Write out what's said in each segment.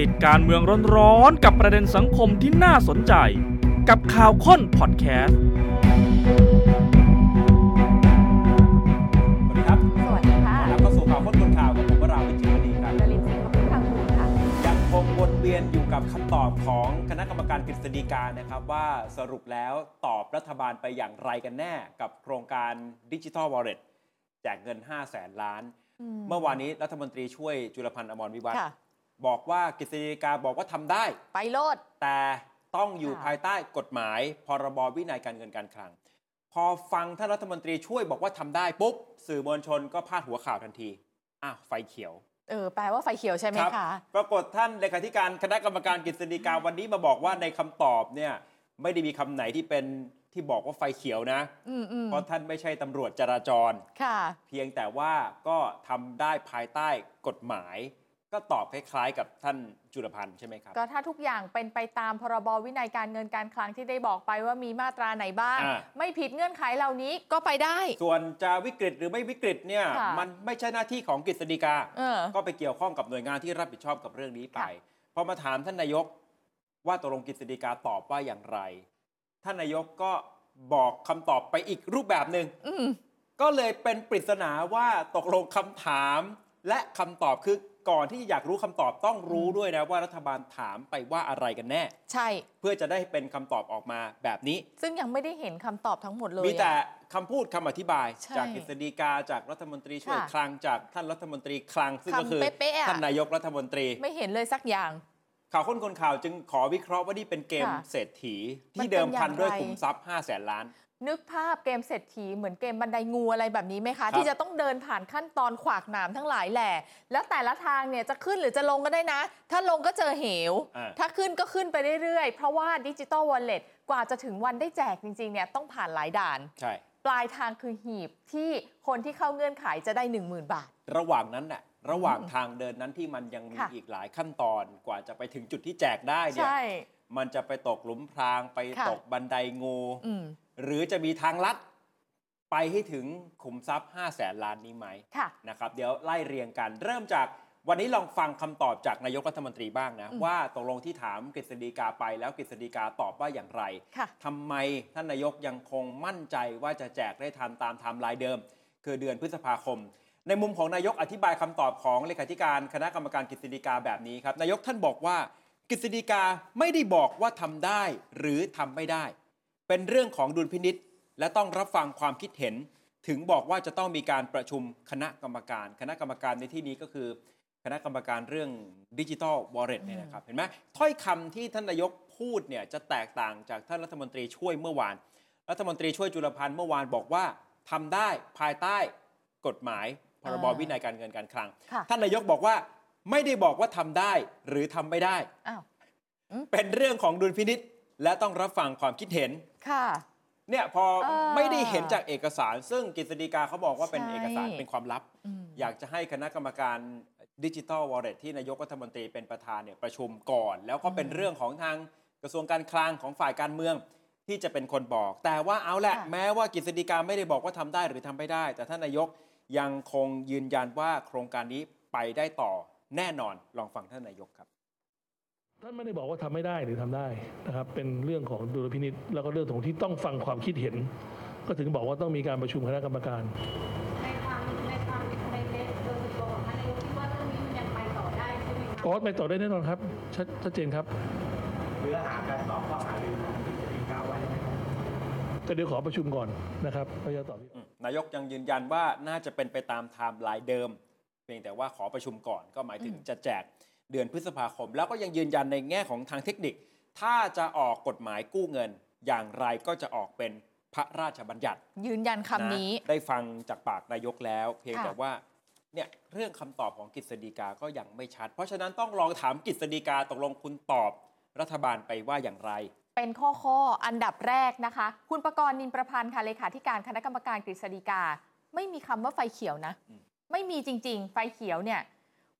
ติดการเมืองร้อนๆกับประเด็นสังคมที่น่าสนใจ กับข่าวค้นพอดแคสต์สวัสดีครับสวัสดีค่ะแล้วก็สู่ข่าวค้นคนข่าวกับผมวราวิจิตรดีครับดลินสิงห์ขอบคุณทางคุณค่ะ ยังคงวนเวียนอยู่กับคำตอบของคณะกรรมการกฤษฎีกานะครับว่าสรุปแล้วตอบรัฐบาลไปอย่างไรกันแน่กับโครงการดิจิทัลวอลเล็ตแจกเงิน 5 0 0แสนล้านอืมเมื่อวานนี้รัฐมนตรีช่วยจุลพันธ์อมรวิวัฒน์ค่ะ บอกว่ากฤษฎีกาบอกว่าทำได้ ไปโลด แต่ต้องอยู่ค่ะ ภายใต้กฎหมาย พรบวินัยการเงินการคลัง พอฟังท่านรัฐมนตรีช่วยบอกว่าทำได้ปุ๊บสื่อมวลชนก็พาดหัวข่าวทันทีอ้าวไฟเขียว เออแปลว่าไฟเขียวใช่ไหมครัคะปรากฏท่านเลขาธิการคณะกรรมการกฤษฎีกาวันนี้มาบอกว่าในคำตอบเนี่ยไม่ได้มีคำไหนที่เป็นที่บอกว่าไฟเขียวนะ อืมอืมเพราะท่านไม่ใช่ตำรวจจราจร ค่ะ เพียงแต่ว่าก็ทำได้ภายใต้กฎหมาย ก็ตอบคล้ายๆกับท่านจุลพันธ์ใช่ไหมครับ ก็ถ้าทุกอย่างเป็นไปตามพรบวินัยการเงินการคลังที่ได้บอกไปว่ามีมาตราไหนบ้าง อ่า ไม่ผิดเงื่อนไขเหล่านี้ก็ไปได้ ส่วนจะวิกฤตหรือไม่วิกฤตเนี่ยค่ะ มันไม่ใช่หน้าที่ของกฤษฎีกา เออ ก็ไปเกี่ยวข้องกับหน่วยงานที่รับผิดชอบกับเรื่องนี้ไป ค่ะ พอมาถามท่านนายกว่าตกลงกฤษฎีกาตอบว่าอย่างไร ท่านนายกก็บอกคำตอบไปอีกรูปแบบหนึ่ง อืม ก็เลยเป็นปริศนาว่าตกลงคำถามและคำตอบคือ ก่อนที่อยากรู้คำตอบต้องรู้ด้วยนะว่ารัฐบาลถามไปว่าอะไรกันแน่ ใช่ เพื่อจะได้เป็นคำตอบออกมาแบบนี้ ซึ่งยังไม่ได้เห็นคำตอบทั้งหมดเลยมีแต่อะคำพูดคำอธิบายใช่จากกฤษฎีกาจากรัฐมนตรีช่วยค่ะคลังจากท่านรัฐมนตรีคลัง ซึ่งก็คือคำเป๊ะๆอะท่านนายกรัฐมนตรีไม่เห็นเลยสักอย่าง ข่าวค้นคนข่าวจึงขอวิเคราะห์ว่านี่เป็นเกมค่ะเศรษฐีมันที่เป็นเดิมพันอย่างไรด้วยขุมทรัพย์5 0 0แสนล้าน นึกภาพเกมเศรษฐีเหมือนเกมบันไดงูอะไรแบบนี้ไหมครัคะบที่จะต้องเดินผ่านขั้นตอนขวากหนามทั้งหลายแหล่แล้วแต่ละทางเนี่ยจะขึ้นหรือจะลงก็ได้นะ ถ้าลงก็เจอเหวอ่าถ้าขึ้นก็ขึ้นไปเรื่อยๆ เพราะว่าดิจิ t a ลวอลเล็ตกว่าจะถึงวันได้แจกจริงๆเนี่ยต้องผ่านหลายด่านใช่ปลายทางคือหีบที่คนที่เข้าเงื่อนไขจะได้ 10,000 บาท ระหว่างนั้นน่ะระหว่างทางเดินนั้นที่มันยังมีค่ะอีกหลายขั้นตอนกว่าจะไปถึงจุดที่แจกได้เนี่ยใช่มันจะไปตกหลุมพรางไปค่ะตกบันไดงูอืม หรือจะมีทางลัดไปให้ถึงขุมทรัพย์ 5 0 0แสนล้านนี้ไหมค่ะนะครับเดี๋ยวไล่เรียงกัน เริ่มจากวันนี้ลองฟังคำตอบจากนายกรัฐมนตรีบ้างนะอืมว่าตกลงที่ถามกฤษฎีกาไปแล้วกฤษฎีกาตอบว่าอย่างไรค่ะทำไมท่านนายกยังคงมั่นใจว่าจะแจกได้ทันตามไทม์ไลน์เดิม คือเดือนพฤษภาคม ในมุมของนายกอธิบายคำตอบของเลขาธิการคณะกรรมการกฤษฎีกาแบบนี้ครับนายกท่านบอกว่ากฤษฎีกาไม่ได้บอกว่าทำได้หรือทำไม่ได้ เป็นเรื่องของดุลพินิจและต้องรับฟังความคิดเห็น ถึงบอกว่าจะต้องมีการประชุมคณะกรรมการ คณะกรรมการในที่นี้ก็คือ คณะกรรมการเรื่องดิจิ t a ลวอลเล็ตเนี่ยนะครับเห็นไหมถ้อยคำที่ท่านนายกพูดเนี่ยจะแตกต่างจากท่านรัฐมนตรีช่วยเมื่อวาน รัฐมนตรีช่วยจุลพันธ์เมื่อวานบอกว่าทำได้ภายใต้กฎหมายพรบอ่าวินัยการเงินการคลังค่ะท่านนายกบอกว่าไม่ได้บอกว่าทำได้หรือทำไม่ได้อ้าวเป็นเรื่องของดุลพินิษ และต้องรับฟังความคิดเห็น ค่ะ เนี่ยพอเออไม่ได้เห็นจากเอกสาร ซึ่งกฤษฎีกาเขาบอกว่าเป็นใช่ เอกสารเป็นความลับ อืม อยากจะให้คณะกรรมการดิจิทัลวอลเล็ตที่นายกรัฐมนตรีเป็นประธานเนี่ยประชุมก่อน แล้วก็เป็นอืมเรื่องของทางกระทรวงการคลังของฝ่ายการเมืองที่จะเป็นคนบอก แต่ว่าเอาแหละค่ะ แม้ว่ากฤษฎีกาไม่ได้บอกว่าทำได้หรือทำไม่ได้ แต่ท่านนายกยังคงยืนยันว่าโครงการนี้ไปได้ต่อแน่นอนลองฟังท่านนายกครับ ท่านไม่ได้บอกว่าทำไม่ได้หรือทำได้นะครับ เป็นเรื่องของดุลพินิษแล้วก็เรื่องของที่ต้องฟังความคิดเห็น ก็ถึงบอกว่าต้องมีการประชุมคณะกรรมการในความในความในเลสโดยส่วนตัวของท่านนายกคิดว่าเรื่องนี้มันยังไปต่อได้ใช่ไหมคะอ๋อไปต่อได้แน่นอนครับชัดชัดเจนครับเนื้อหาการตอบข้อหารือของกฤษฎีกาไว้ไหมครับแต่เดี๋ยวขอประชุมก่อนนะครับแล้วจะตอบพี่อืมนายกยังยืนยันว่าน่าจะเป็นไปตามไทม์ไลน์เดิม เพียงแต่ว่าขอประชุมก่อนก็หมายถึงอืมจะแจก เดือนพฤษภาคม แล้วก็ยังยืนยันในแง่ของทางเทคนิค ถ้าจะออกกฎหมายกู้เงิน อย่างไรก็จะออกเป็นพระราชบัญญัติ ยืนยันคำนี้ะได้ฟังจากปากนายกแล้ว เพียงค่ะแต่ว่าเนี่ยเรื่องคำตอบของกฤษฎีกาก็ยังไม่ชัด เพราะฉะนั้นต้องลองถามกฤษฎีกาตกลงคุณตอบรัฐบาลไปว่าอย่างไรเป็นข้อข้ออันดับแรกนะคะ คุณประกรณ์นินประพันธ์ค่ะเลขาธิการคณะกรรมการกฤษฎีกา ไม่มีคำว่าไฟเขียวนะอืมไม่มีจริง ๆ ไฟเขียวเนี่ย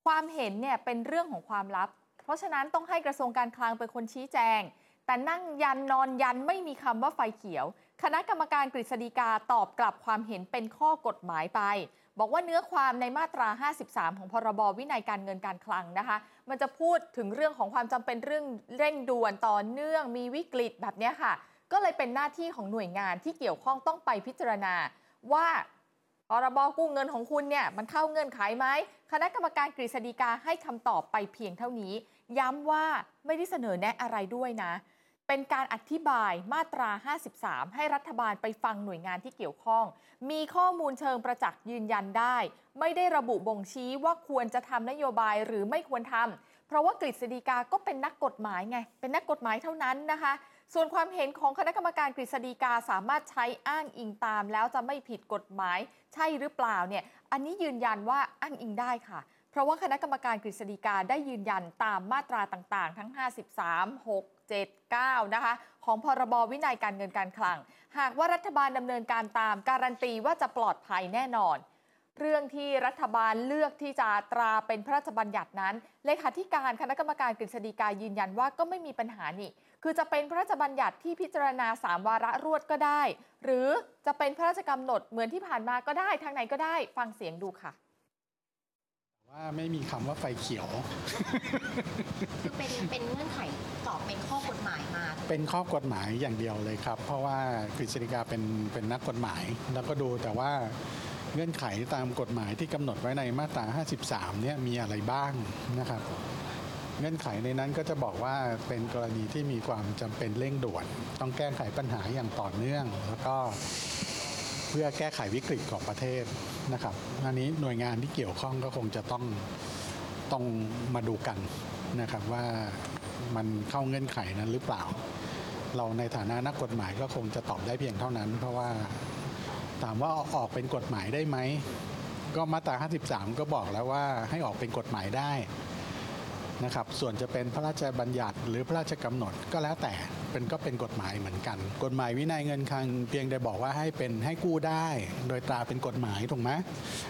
ความเห็นเนี่ยเป็นเรื่องของความลับ เพราะฉะนั้นต้องให้กระทรวงการคลังเป็นคนชี้แจง แต่นั่งยันนอนยันไม่มีคำว่าไฟเขียว คณะกรรมการกฤษฎีกาตอบกลับความเห็นเป็นข้อกฎหมายไป บอกว่าเนื้อความในมาตรา 53 ของพรบวินัยการเงินการคลังนะคะ มันจะพูดถึงเรื่องของความจำเป็นเรื่องเร่งด่วนต่อเนื่องมีวิกฤตแบบนี้ค่ะ ก็เลยเป็นหน้าที่ของหน่วยงานที่เกี่ยวข้องต้องไปพิจารณาว่า พรบกู้เงินของคุณเนี่ยมันเข้าเงื่อนไขไหมคณะกรรมการกฤษฎีกาให้คำตอบไปเพียงเท่านี้ ย้ำว่าไม่ได้เสนอแนะอะไรด้วยนะ เป็นการอธิบายมาตรา 53 ให้รัฐบาลไปฟังหน่วยงานที่เกี่ยวข้อง มีข้อมูลเชิงประจักษ์ยืนยันได้ ไม่ได้ระบุบ่งชี้ว่าควรจะทำนโยบายหรือไม่ควรทำเพราะว่ากฤษฎีกาก็เป็นนักกฎหมายไง เป็นนักกฎหมายเท่านั้นนะคะ ส่วนความเห็นของคณะกรรมการกฤษฎีกาสามารถใช้อ้างอิงตาม แล้วจะไม่ผิดกฎหมายใช่หรือเปล่าเนี่ยอันนี้ยืนยันว่าอ้างอิงได้ค่ะ เพราะว่าคณะกรรมการกฤษฎีกาได้ยืนยันตามมาตราต่างๆ ทั้ง 53 6 7 9 นะคะ ของพรบวินัยการเงินการคลัง หากว่ารัฐบาลดำเนินการตามการันตีว่าจะปลอดภัยแน่นอนเรื่องที่รัฐบาลเลือกที่จะตราเป็นพระราชบัญญัตินั้น เลขาธิการคณะกรรมการกฤษฎีกายืนยันว่าก็ไม่มีปัญหานี่ คือจะเป็นพระราชบัญญัติที่พิจารณา 3 วาระรวดก็ได้ หรือจะเป็นพระราชกำหนดเหมือนที่ผ่านมาก็ได้ ทางไหนก็ได้ฟังเสียงดูค่ะ ว่าไม่มีคำว่าไฟเขียว คือเป็นเป็นเงื่อนไขตอบเป็นข้อกฎหมายมา เป็นข้อกฎหมายอย่างเดียวเลยครับ เพราะว่ากฤษฎีกาเป็นเป็นนักกฎหมาย แล้วก็ดูแต่ว่าเงื่อนไขตามกฎหมายที่กำหนดไว้ในมาตรา 53 เนี่ยมีอะไรบ้างนะครับ เงื่อนไขในนั้นก็จะบอกว่าเป็นกรณีที่มีความจำเป็นเร่งด่วน ต้องแก้ไขปัญหาอย่างต่อเนื่อง แล้วก็เพื่อแก้ไขวิกฤตของประเทศนะครับอันนี้หน่วยงานที่เกี่ยวข้องก็คงจะต้องต้องมาดูกันนะครับว่ามันเข้าเงื่อนไขนั้นหรือเปล่า เราในฐานะนักกฎหมายก็คงจะตอบได้เพียงเท่านั้น เพราะว่าถามว่าออกเป็นกฎหมายได้ไหมก็มาตรา 53 ก็บอกแล้วว่าให้ออกเป็นกฎหมายได้ นะครับ ส่วนจะเป็นพระราชบัญญัติหรือพระราชกำหนดก็แล้วแต่เป็นก็เป็นกฎหมายเหมือนกัน กฎหมายวินัยเงินคลังเพียงแต่บอกว่าให้เป็นให้กู้ได้ โดยตราเป็นกฎหมายถูกไหม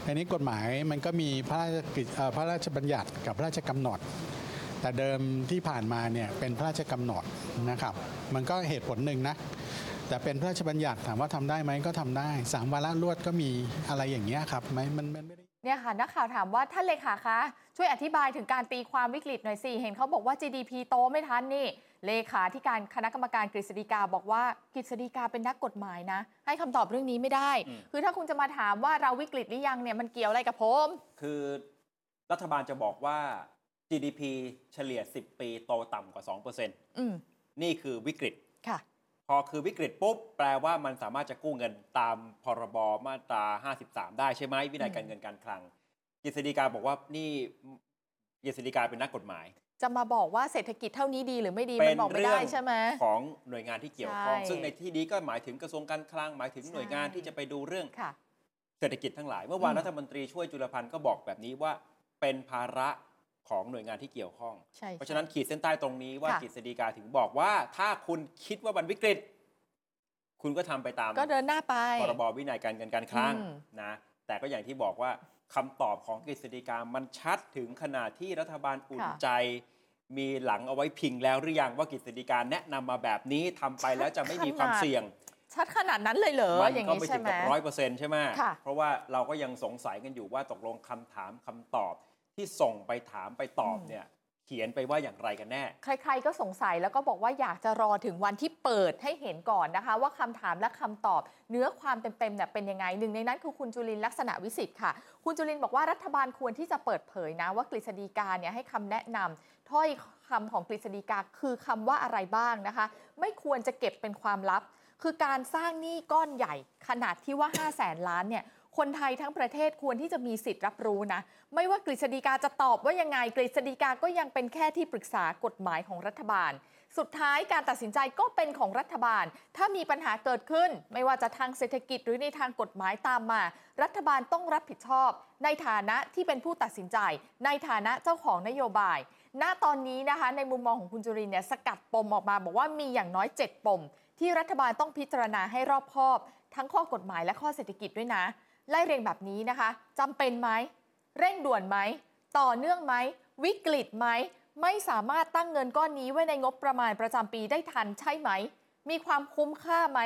อันนี้กฎหมายมันก็มีพระราชพระราชบัญญัติกับพระราชกำหนด แต่เดิมที่ผ่านมาเนี่ยเป็นพระราชกำหนดนะครับ มันก็เหตุผลหนึ่งนะแต่เป็นพระราชบัญญัติถามว่าทำได้ไหมก็ทำได้สามวาระรวดก็มีอะไรอย่างเงี้ยครับไม่มันมันไม่ได้ เนี่ยค่ะนักข่าวถามว่าท่านเลขาคะ ช่วยอธิบายถึงการตีความวิกฤตหน่อยสิ เห็นเขาบอกว่า GDP โตไม่ทันนี่ เลขาที่การคณะกรรมการกฤษฎีกาบอกว่ากฤษฎีกาเป็นนักกฎหมายนะ ให้คำตอบเรื่องนี้ไม่ได้อืมคือถ้าคุณจะมาถามว่าเราวิกฤตหรือยังเนี่ยมันเกี่ยวอะไรกับผมคือรัฐบาลจะบอกว่า GDP เฉลี่ย 10 ปีโตต่ำกว่า2%อืมนี่คือวิกฤตค่ะ พอคือวิกฤตปุ๊บแปลว่ามันสามารถจะกู้เงินตามพรบมาตรา 53 ได้ใช่ไหมวินัยการเงินการคลังกฤษฎีกาบอกว่านี่กฤษฎีกาเป็นนักกฎหมาย จะมาบอกว่าเศรษฐกิจเท่านี้ดีหรือไม่ดีเป็มันนบอกไม่เรื่ได้ใช่ไหมของหน่วยงานที่เกี่ยวข้องใช่ซึ่งในที่นี้ก็หมายถึงกระทรวงการคลังหมายถึงหน่วยงานใช่ที่จะไปดูเรื่องค่ะเศรษฐกิจทั้งหลาย เมื่อวานอืมรัฐมนตรีช่วยจุลพันธ์ก็บอกแบบนี้ว่าเป็นภาระ ของหน่วยงานที่เกี่ยวข้อง ใช่เพราะฉะนั้นขีดเส้นใต้ตรงนี้ว่าค่ะ กฤษฎีกาถึงบอกว่า ถ้าคุณคิดว่ามันวิกฤต คุณก็ทำไปตาม ก็เดินหน้าไป พรบวินัยการเงินการคลังอืม นะแต่ก็อย่างที่บอกว่าคำตอบของกฤษฎีกามันชัดถึงขนาดที่รัฐบาลอุ่นใจ มีหลังเอาไว้พิงแล้วหรือยังว่ากฤษฎีกาแนะนำมาแบบนี้ทำไปแล้วจะไม่มีความเสี่ยง ชัดขนาดนั้นเลยเหรอ มัอย่างก็นี้ไม่ใช่ถึงไหม กับร้อยเปอร์เซ็นต์ใช่ไหมค่ะเพราะว่าเราก็ยังสงสัยกันอยู่ว่าตกลงคำถามคำตอบ ที่ส่งไปถามไปตอบเนี่ยเขียนไปว่าอย่างไรกันแน่ ใครๆก็สงสัยแล้วก็บอกว่าอยากจะรอถึงวันที่เปิดให้เห็นก่อนนะคะ ว่าคำถามและคำตอบ เนื้อความเต็มๆเนี่ยเป็นยังไงหนึ่งในนั้นคือคุณจุลินทร์ลักษณะวิสิทธิ์ค่ะ คุณจุลินทร์บอกว่ารัฐบาลควรที่จะเปิดเผยนะว่ากฤษฎีกาเนี่ยให้คำแนะนำถ้อยคำของกฤษฎีกาคือคำว่าอะไรบ้างนะคะ ไม่ควรจะเก็บเป็นความลับ คือการสร้างหนี้ก้อนใหญ่ขนาดที่ว่า 5 0 0แสนล้านเนี่ย คนไทยทั้งประเทศควรที่จะมีสิทธิ์รับรู้นะ ไม่ว่ากฤษฎีกาจะตอบว่ายังไงกฤษฎีกาก็ยังเป็นแค่ที่ปรึกษากฎหมายของรัฐบาล สุดท้ายการตัดสินใจก็เป็นของรัฐบาล ถ้ามีปัญหาเกิดขึ้น ไม่ว่าจะทางเศรษฐกิจหรือในทางกฎหมายตามมา รัฐบาลต้องรับผิดชอบ ในฐานะที่เป็นผู้ตัดสินใจ ในฐานะเจ้าของนโยบายณตอนนี้นะคะในมุมมองของคุณจุรินทร์เนี่ยสกัดปมออกมา บอกว่ามีอย่างน้อย 7 ปม ที่รัฐบาลต้องพิจารณาให้รอบคอบ ทั้งข้อกฎหมายและข้อเศรษฐกิจด้วยนะ ไล่เรียงแบบนี้นะคะจำเป็นไหม เร่งด่วนไหม ต่อเนื่องไหม วิกฤตไหม ไม่สามารถตั้งเงินก้อนนี้ไว้ในงบประมาณประจำปีได้ทันใช่ไหม มีความคุ้มค่าไหม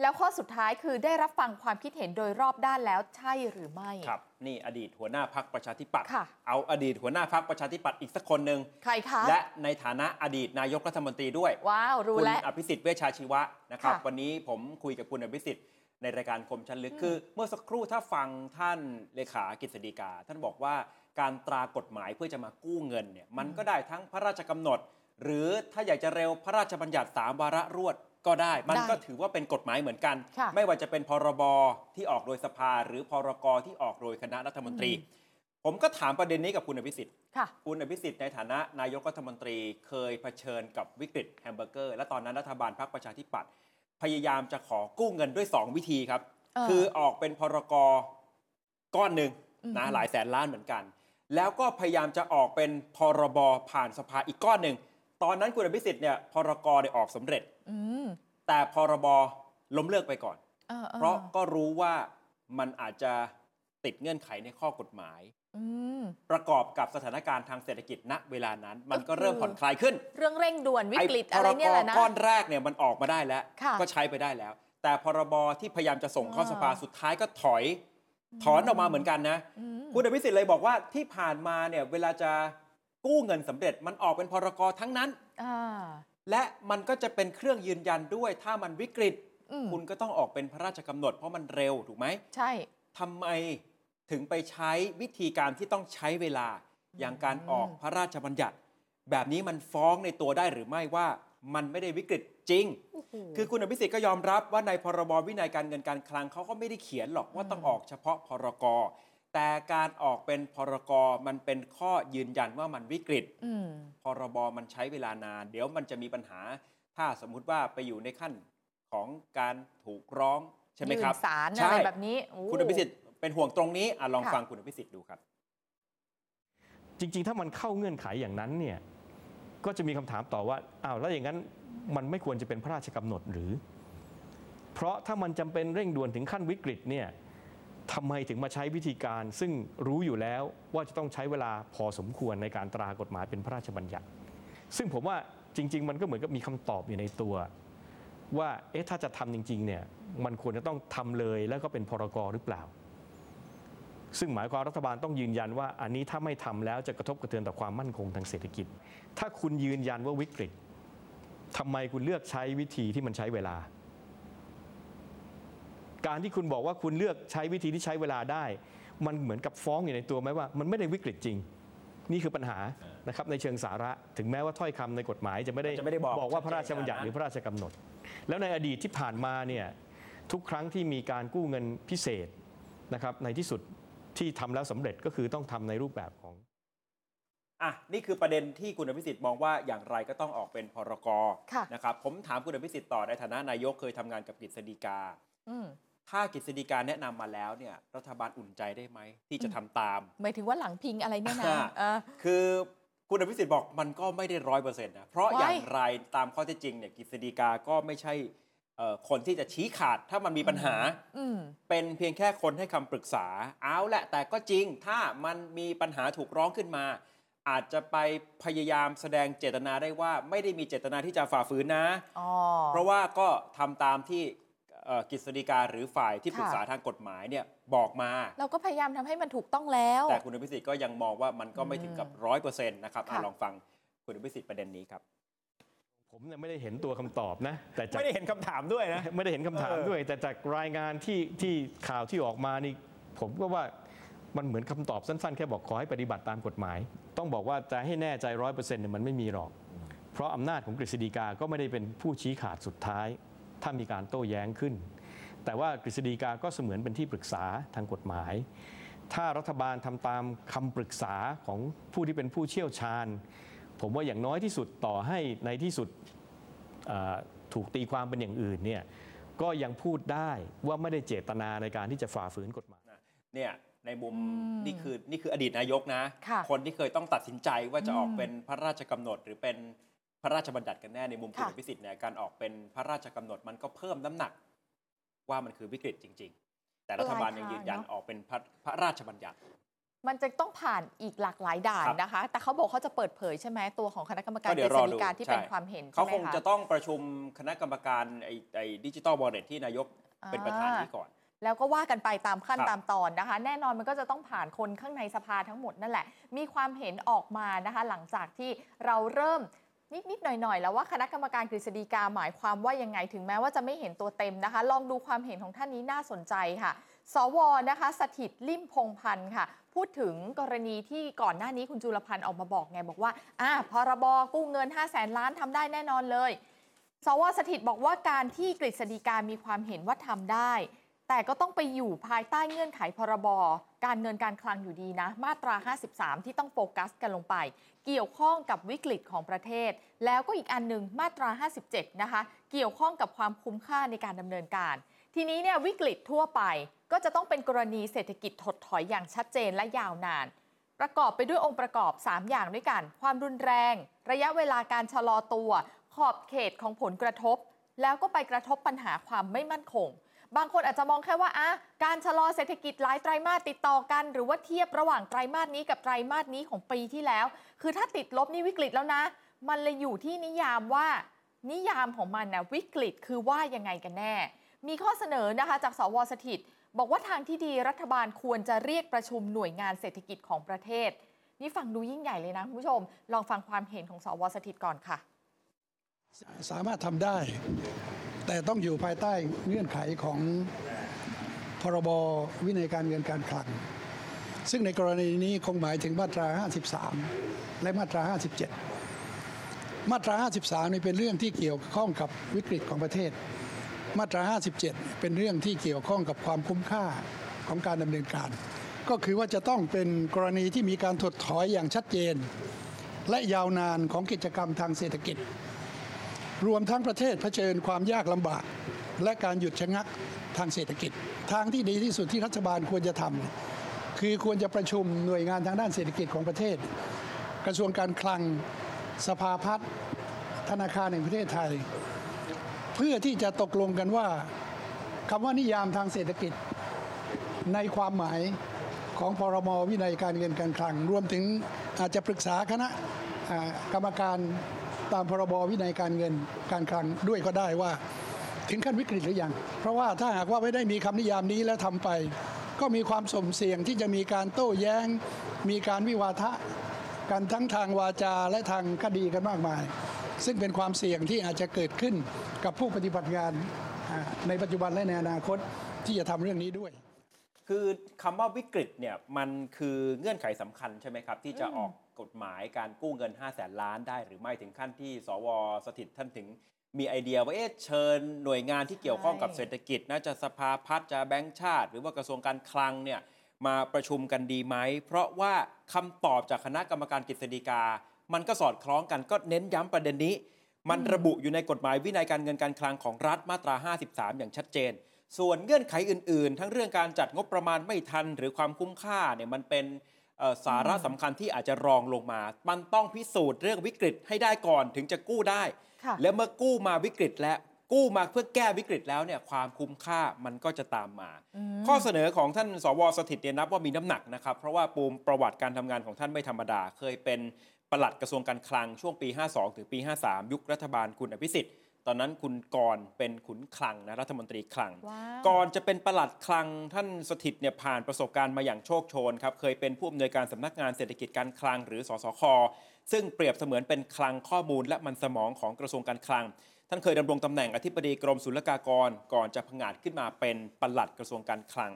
แล้วข้อสุดท้ายคือได้รับฟังความคิดเห็นโดยรอบด้านแล้วใช่หรือไม่ ครับ นี่อดีตหัวหน้าพักประชาธิปัตย์ค่ะ เอาอดีตหัวหน้าพักประชาธิปัตย์อีกสักคนหนึ่งใครคะ และในฐานะอดีตนายกรัฐมนตรีด้วย ว้าว รู้คุณแล้ว อภิสิทธิ์เวชชาชีวะนะครับ ค่ะ วันนี้ผมคุยกับคุณอภิสิทธิ์ ในรายการคมชันลึกอืมคือเมื่อสักครู่ถ้าฟังท่านเลขากฤษฎีกา ท่านบอกว่าการตรากฎหมายเพื่อจะมากู้เงินเนี่ยมันก็ได้ทั้งพระราชกำหนด หรือถ้าอยากจะเร็วพระราชบัญญัติสามวาระรวดก็ได้ มันก็ถือว่าเป็นกฎหมายเหมือนกันค่ะไม่ว่าจะเป็นพรบที่ออกโดยสภา หรือพรกที่ออกโดยคณะรัฐมนตรี ผมก็ถามประเด็นนี้กับคุณอภิสิทธิ์ค่ะคุณอภิสิทธิ์ในฐานะนายกรัฐมนตรีเคยเผชิญกับวิกฤตแฮมเบอร์เกอร์ และตอนนั้นรัฐบาลพรรคประชาธิปัตย์ พยายามจะขอกู้เงินด้วย 2 วิธีครับเออคือออกเป็นพรกก้อนหนึ่งอืมนะหลายแสนล้านเหมือนกัน แล้วก็พยายามจะออกเป็นพรบผ่านสภาอีกก้อนหนึ่งตอนนั้นคุณอภิสิทธิ์เนี่ยพรกเนี่ยออกสำเร็จอืมแต่พรบล้มเลิกไปก่อนออออเพราะก็รู้ว่ามันอาจจะติดเงื่อนไขในข้อกฎหมายอืม ประกอบกับสถานการณ์ทางเศรษฐกิจณเวลานั้น มันก็ก็คือเริ่มผ่อนคลายขึ้น เรื่องเร่งด่วนวิกฤตพอะไรเนี่ยแหละกนะก้อนแรกเนี่ยมันออกมาได้แล้วค่ะก็ใช้ไปได้แล้ว แต่พรบที่พยายามจะส่งเข้าอ่าสภาสุดท้ายก็ถอย ถอนออกมาเหมือนกันนะอืมคุณอภิสิทธิ์เลยบอกว่าที่ผ่านมาเนี่ยเวลาจะกู้เงินสำเร็จมันออกเป็นพรกทั้งนั้นอ่าและมันก็จะเป็นเครื่องยืนยันด้วย ถ้ามันวิกฤตอืมคุณก็ต้องออกเป็นพระราชกำหนด เพราะมันเร็วถูกไหมใช่ทำไม ถึงไปใช้วิธีการที่ต้องใช้เวลาอย่างการออกพระราชบัญญัติ แบบนี้มันฟ้องในตัวได้หรือไม่ว่ามันไม่ได้วิกฤตจริงโอ้โหคือคุณอภิสิทธิ์ก็ยอมรับว่าในพรบวินัยการเงินการคลังเขาก็ไม่ได้เขียนหรอกว่าต้องออกเฉพาะพรกแต่การออกเป็นพรกมันเป็นข้อยืนยันว่ามันวิกฤตอืมพรบมันใช้เวลานาน เดี๋ยวมันจะมีปัญหา ถ้าสมมุติว่าไปอยู่ในขั้นของการถูกร้องใช่ไหมครับยื่นศาลใช่อะไรแบบนี้โคุณอภิสิทธิ์ เป็นห่วงตรงนี้อะลองค่ะฟังคุณอภิสิทธิ์ดูครับ จริง ๆ ถ้ามันเข้าเงื่อนไขอย่างนั้นเนี่ยก็จะมีคำถามต่อว่าอ้าวแล้วอย่างนั้นมันไม่ควรจะเป็นพระราชกำหนดหรือ เพราะถ้ามันจำเป็นเร่งด่วนถึงขั้นวิกฤตเนี่ยทำไมถึงมาใช้วิธีการซึ่งรู้อยู่แล้วว่าจะต้องใช้เวลาพอสมควรในการตรากฎหมายเป็นพระราชบัญญัติ ซึ่งผมว่าจริง ๆ มันก็เหมือนกับมีคำตอบอยู่ในตัว ว่าเอ๊ะถ้าจะทำจริงๆเนี่ยมันควรจะต้องทำเลยแล้วก็เป็นพรกหรือเปล่า ซึ่งหมายความรัฐบาลต้องยืนยันว่าอันนี้ถ้าไม่ทำแล้วจะกระทบกระเทือนต่อความมั่นคงทางเศรษฐกิจ ถ้าคุณยืนยันว่าวิกฤตทำไมคุณเลือกใช้วิธีที่มันใช้เวลา การที่คุณบอกว่าคุณเลือกใช้วิธีที่ใช้เวลาได้ มันเหมือนกับฟ้องอยู่ในตัวไหมว่า มันไม่ได้วิกฤตจริง นี่คือปัญหานะครับในเชิงสาระ ถึงแม้ว่าถ้อยคำในกฎหมายจะไม่ได้จะไม่ได้บอกว่าพระราชบัญญัติชัดเจนหรือพระราชกำหนด แล้วในอดีตที่ผ่านมาเนี่ยทุกครั้งที่มีการกู้เงินพิเศษนะครับในที่สุด ที่ทำแล้วสำเร็จก็คือต้องทำในรูปแบบของอะนี่คือประเด็นที่คุณอภิสิทธิ์มองว่าอย่างไรก็ต้องออกเป็นพรกค่ะนะครับผมถามคุณอภิสิทธิ์ต่อในฐานะนายกเคยทำงานกับกฤษฎีกาอืมถ้ากฤษฎีกาแนะนำมาแล้วเนี่ยรัฐบาลอุ่นใจได้ไหมที่จะทำตาม หมายถึงว่าหลังพิงอะไรเนี่ยนะอ่าเออคือคุณอภิสิทธิ์บอกมันก็ไม่ได้ร้อยเปอร์เซ็นต์นะเพราะไว้อย่างไรตามข้อเท็จจริงเนี่ยกฤษฎีกาก็ไม่ใช่เอ่อ คนที่จะชี้ขาดถ้ามันมีปัญหาอืมเป็นเพียงแค่คนให้คำปรึกษา เอาแหละแต่ก็จริงถ้ามันมีปัญหาถูกร้องขึ้นมา อาจจะไปพยายามแสดงเจตนาได้ว่าไม่ได้มีเจตนาที่จะฝ่าฝืนนะอ๋อเพราะว่าก็ทำตามที่เอ่อกฤษฎีกาหรือฝ่ายที่ค่ะปรึกษาทางกฎหมายเนี่ยบอกมา เราก็พยายามทำให้มันถูกต้องแล้ว แต่คุณอภิสิทธิ์ก็ยังมองว่ามันก็ไม่ถึงกับร้อยเปอร์เซ็นต์นะครับอะค่ะลองฟังคุณอภิสิทธิ์ประเด็นนี้ครับ ผมเนี่ยไม่ได้เห็นตัวคำตอบนะ แต่จากไม่ได้เห็นคำถามด้วยนะ ไม่ได้เห็นคำถามเออด้วย แต่จากรายงานที่ที่ข่าวที่ออกมานี่ ผมก็ว่ามันเหมือนคำตอบสั้นๆ แค่บอกขอให้ปฏิบัติตามกฎหมาย ต้องบอกว่าจะให้แน่ใจร้อยเปอร์เซ็นต์เนี่ยมันไม่มีหรอก เพราะอำนาจของกฤษฎีกาก็ไม่ได้เป็นผู้ชี้ขาดสุดท้าย ถ้ามีการโต้แย้งขึ้น แต่ว่ากฤษฎีกาก็เสมือนเป็นที่ปรึกษาทางกฎหมาย ถ้ารัฐบาลทำตามคำปรึกษาของผู้ที่เป็นผู้เชี่ยวชาญผมว่าอย่างน้อยที่สุดต่อให้ในที่สุดเอ่อ ถูกตีความเป็นอย่างอื่นเนี่ยก็ยังพูดได้ว่าไม่ได้เจตนาในการที่จะฝ่าฝืนกฎหมายเนี่ยในมุมอืมนี่คือนี่คืออดีตนายกนะค่ะคนที่เคยต้องตัดสินใจว่าจะออกอืมเป็นพระราชกำหนด หรือเป็นพระราชบัญญัติกันแน่ในมุมคุณค่ะอภิสิทธิ์เนี่ยการออกเป็นพระราชกำหนดมันก็เพิ่มน้ำหนัก ว่ามันคือวิกฤตจริง ๆ แต่รัฐบาลยังยืนยันออกเป็นพระพระราชบัญญัติ มันจะต้องผ่านอีกหลากหลายด่านครับนะคะ แต่เขาบอกเขาจะเปิดเผยใช่ไหมตัวของคณะกรรมการก็กเดี๋ฤยวรษอฎีดูกาที่ใช่เป็นความเห็นเขาใช่ไหมคงคะจะต้องประชุมคณะกรรมการไอ้ไอ้ดิจิตอลวอลเล็ตที่นายกเป็นประธานที่ก่อน แล้วก็ว่ากันไปตามขั้นครับตามตอนนะคะ แน่นอนมันก็จะต้องผ่านคนข้างในสภาทั้งหมดนั่นแหละ มีความเห็นออกมานะคะ หลังจากที่เราเริ่มนิดๆหน่อยๆ แล้วว่าคณะกรรมการกฤษฎีกาหมายความว่ายังไงถึงแม้ว่าจะไม่เห็นตัวเต็มนะคะ ลองดูความเห็นของท่านนี้น่าสนใจค่ะ สวนะคะ สถิตลิ่มพงพันธ์ค่ะ พูดถึงกรณีที่ก่อนหน้านี้คุณจุลพันธ์ออกมาบอกไงบอกว่าอ่าพรบกู้เงิน 5 0 0แสนล้านทำได้แน่นอนเลย สวสถิตบอกว่าการที่กฤษฎีกามีความเห็นว่าทำได้ แต่ก็ต้องไปอยู่ภายใต้เงื่อนไขพรบการเงินการคลังอยู่ดีนะ มาตรา 53 ที่ต้องโฟกัสกันลงไป เกี่ยวข้องกับวิกฤตของประเทศ แล้วก็อีกอันหนึ่งมาตรา 57 นะคะ เกี่ยวข้องกับความคุ้มค่าในการดำเนินการ ทีนี้เนี่ยวิกฤตทั่วไปก็จะต้องเป็นกรณีเศรษฐกิจถดถอยอย่างชัดเจนและยาวนาน ประกอบไปด้วยองค์ประกอบ 3 อย่างด้วยกัน ความรุนแรง ระยะเวลาการชะลอตัว ขอบเขตของผลกระทบ แล้วก็ไปกระทบปัญหาความไม่มั่นคง บางคนอาจจะมองแค่ว่าอะการชะลอเศรษฐกิจหลายไตรมาสติดต่อกัน หรือว่าเทียบระหว่างไตรมาสนี้กับไตรมาสนี้ของปีที่แล้ว คือถ้าติดลบนี่วิกฤตแล้วนะ มันเลยอยู่ที่นิยามว่า นิยามของมันนะวิกฤตคือว่ายังไงกันแน่ มีข้อเสนอนะคะจากสวสถิต บอกว่าทางที่ดีรัฐบาลควรจะเรียกประชุมหน่วยงานเศรษฐกิจของประเทศ นี่ฟังดูยิ่งใหญ่เลยนะคุณผู้ชม ลองฟังความเห็นของสวสถิตก่อนค่ะ สามารถทำได้ แต่ต้องอยู่ภายใต้เงื่อนไขของพรบวินัยการเงินการคลัง ซึ่งในกรณีนี้คงหมายถึงมาตรา 53 และมาตรา 57 มาตรา 53 นี่เป็นเรื่องที่เกี่ยวข้องกับวิกฤตของประเทศ มาตรา 57 เป็นเรื่องที่เกี่ยวข้องกับความคุ้มค่าของการดำเนินการ ก็คือว่าจะต้องเป็นกรณีที่มีการถดถอยอย่างชัดเจน และยาวนานของกิจกรรมทางเศรษฐกิจ รวมทั้งประเทศเผชิญความยากลำบาก และการหยุดชะงักทางเศรษฐกิจ ทางที่ดีที่สุดที่รัฐบาลควรจะทำคือควรจะประชุมหน่วยงานทางด้านเศรษฐกิจของประเทศ กระทรวงการคลังสภาพัฒน์ธนาคารแห่งประเทศไทย เพื่อที่จะตกลงกันว่าคำว่านิยามทางเศรษฐกิจ ในความหมายของพรมวินัยการเงินการคลัง รวมถึงอาจจะปรึกษาคณะกรรมการตามพรบวินัยการเงินการคลังด้วยก็ได้ว่า ถึงขั้นวิกฤตหรือยัง เพราะว่าถ้าหากว่าไม่ได้มีคำนิยามนี้แล้วทำไป ก็มีความสมเสี่ยงที่จะมีการโต้แย้ง มีการวิวาทะกันทั้งทางวาจาและทางคดีกันมากมาย ซึ่งเป็นความเสี่ยงที่อาจจะเกิดขึ้นกับผู้ปฏิบัติงานในปัจจุบันและในอนาคตที่จะทำเรื่องนี้ด้วย คือคำว่าวิกฤตเนี่ยมันคือเงื่อนไขสำคัญใช่ไหมครับ ที่จะออกกฎหมายการกู้เงิน 5 0 0แสนล้านได้ หรือไม่ถึงขั้นที่ สวสถิตท่านถึงมีไอเดียว่าเอ๊ะเชิญหน่วยงานที่เกี่ยวข้องกับเศรษฐกิจน่าจะสภาพัฒน์จะแบงก์ชาติ หรือว่ากระทรวงการคลังเนี่ยมาประชุมกันดีไหม เพราะว่าคำตอบจากคณะกรรมการกฤษฎีกา มันก็สอดคล้องกันก็เน้นย้ำประเด็นนี้ มันระบุอยู่ในกฎหมายวินัยการเงินการคลังของรัฐมาตรา 53 อย่างชัดเจน ส่วนเงื่อนไขอื่น ๆ ทั้งเรื่องการจัดงบประมาณไม่ทัน หรือความคุ้มค่าเนี่ยมันเป็นเอ่อสาระสำคัญที่อาจจะรองลงมา มันต้องพิสูจน์เรื่องวิกฤตให้ได้ก่อนถึงจะกู้ได้ค่ะแล้วเมื่อกู้มาวิกฤตแล้วกู้มาเพื่อแก้วิกฤตแล้วเนี่ยความคุ้มค่ามันก็จะตามมาอืมข้อเสนอของท่านสวสถิตเนี่ยนับว่ามีน้ำหนักนะครับ เพราะว่าปูมประวัติการทำงานของท่านไม่ธรรมดา เคยเป็น ปลัดกระทรวงการคลังช่วงปี 52 ถึงปี 53 ยุครัฐบาลคุณอภิสิทธิ์ ตอนนั้นคุณกรณ์เป็นขุนคลังนะรัฐมนตรีคลังว้าวก่อนจะเป็นปลัดคลังท่านสถิตเนี่ยผ่านประสบการณ์มาอย่างโชคโชนครับเคยเป็นผู้อำนวยการสำนักงานเศรษฐกิจการคลังหรือสสค ซึ่งเปรียบเสมือนเป็นคลังข้อมูลและมันสมองของกระทรวงการคลังท่านเคยดำรงตำแหน่งอธิบดีกรมศุลกากร ก่อนจะผงาดขึ้นมาเป็นปลัดกระทรวงการคลัง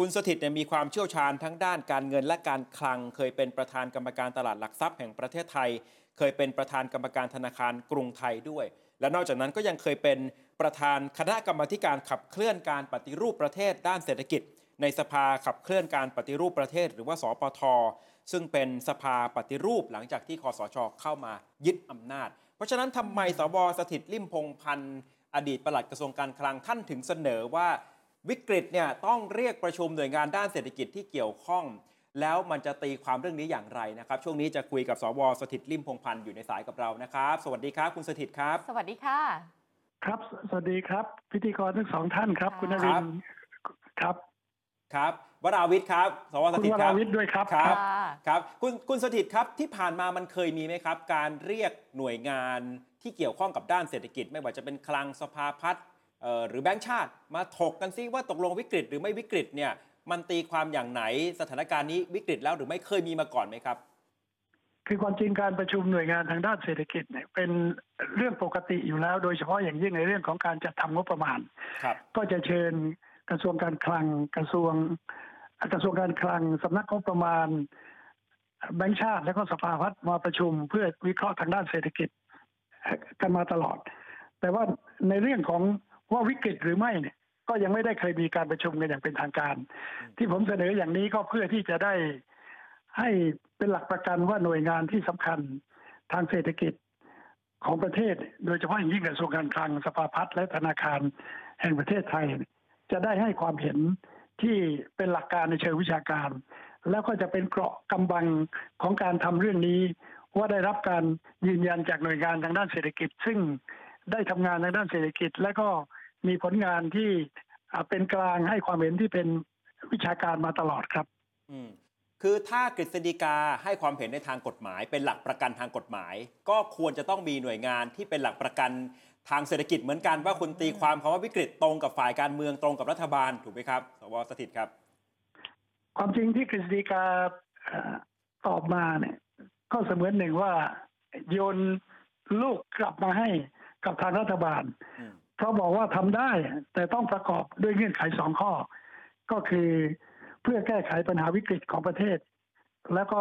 คุณสถิตเนี่ยมีความเชี่ยวชาญทั้งด้านการเงินและการคลัง เคยเป็นประธานกรรมการตลาดหลักทรัพย์แห่งประเทศไทย เคยเป็นประธานกรรมการธนาคารกรุงไทยด้วย และนอกจากนั้นก็ยังเคยเป็นประธานคณะกรรมธิการขับเคลื่อนการปฏิรูปประเทศด้านเศรษฐกิจ ในสภาขับเคลื่อนการปฏิรูปประเทศ หรือว่าสปท ซึ่งเป็นสภาปฏิรูปหลังจากที่คอสชเข้ามายึดอำนาจ เพราะฉะนั้นทำไมสวสถิตลิ่มพงพันธ์อดีตปลัดกระทรวงการคลังท่านถึงเสนอว่า วิกฤตเนี่ยต้องเรียกประชุมหน่วยงานด้านเศรษฐกิจที่เกี่ยวข้อง แล้วมันจะตีความเรื่องนี้อย่างไรนะครับ ช่วงนี้จะคุยกับสวสถิตลิ่มพงษ์พันธ์อยู่ในสายกับเรานะครับ สวัสดีครับ คุณสถิตครับ สวัสดีค่ะ ครับ สวัสดีครับ พิธีกรทั้งสองท่านครับค่ะคุณนรินทร์ครับครับวราวิทย์ครับ สวสคุณถิตวครารับวิทย์ด้วยครับครับค่ะครับ คุณคุณสถิตครับที่ผ่านมามันเคยมีไหมครับ การเรียกหน่วยงานที่เกี่ยวข้องกับด้านเศรษฐกิจ ไม่ว่าจะเป็นคลังสภาพัฒน์เอ่อ หรือแบงก์ชาติมาถกกันซิว่าตกลงวิกฤตหรือไม่วิกฤตเนี่ยมันตีความอย่างไหนสถานการณ์นี้วิกฤตแล้วหรือไม่เคยมีมาก่อนไหมครับ คือความจริงการประชุมหน่วยงานทางด้านเศรษฐกิจเนี่ยเป็นเรื่องปกติอยู่แล้ว โดยเฉพาะอย่างยิ่งในเรื่องของการจัดทำงบประมาณครับก็จะเชิญกระทรวงการคลังกระทรวงกระทรวงการคลังสำนักงบประมาณ แบงก์ชาติและก็สภาพัฒน์มาประชุมเพื่อวิเคราะห์ทางด้านเศรษฐกิจกันมาตลอด แต่ว่าในเรื่องของ ว่าวิกฤตหรือไม่เนี่ยก็ยังไม่ได้เคยมีการประชุมกันอย่างเป็นทางการ ที่ผมเสนออย่างนี้ก็เพื่อที่จะได้ให้เป็นหลักประกันว่าหน่วยงานที่สำคัญทางเศรษฐกิจของประเทศ โดยเฉพาะอย่างยิ่งกระทรวงการคลังสภาพัฒน์และธนาคารแห่งประเทศไทย จะได้ให้ความเห็นที่เป็นหลักการในเชิงวิชาการ แล้วก็จะเป็นเกราะกำบังของการทำเรื่องนี้ ว่าได้รับการยืนยันจากหน่วยงานทางด้านเศรษฐกิจ ซึ่งได้ทำงานทางด้านเศรษฐกิจ และก็ มีผลงานที่อ่าเป็นกลางให้ความเห็นที่เป็นวิชาการมาตลอดครับ อืมคือถ้ากฤษฎีกาให้ความเห็นในทางกฎหมาย เป็นหลักประกันทางกฎหมาย ก็ควรจะต้องมีหน่วยงานที่เป็นหลักประกันทางเศรษฐกิจเหมือนกันว่าคุณตีความคำว่าวิกฤตตรงกับฝ่ายการเมืองตรงกับรัฐบาลถูกไหมครับสวสถิตครับ ความจริงที่กฤษฎีกาเอ่อตอบมาเนี่ยก็เสมือนหนึ่งว่าโยนลูกกลับมาให้กับทางรัฐบาลอืม เพราะบอกว่าทำได้ แต่ต้องประกอบด้วยเงื่อนไขสองข้อ ก็คือเพื่อแก้ไขปัญหาวิกฤตของประเทศ แล้วก็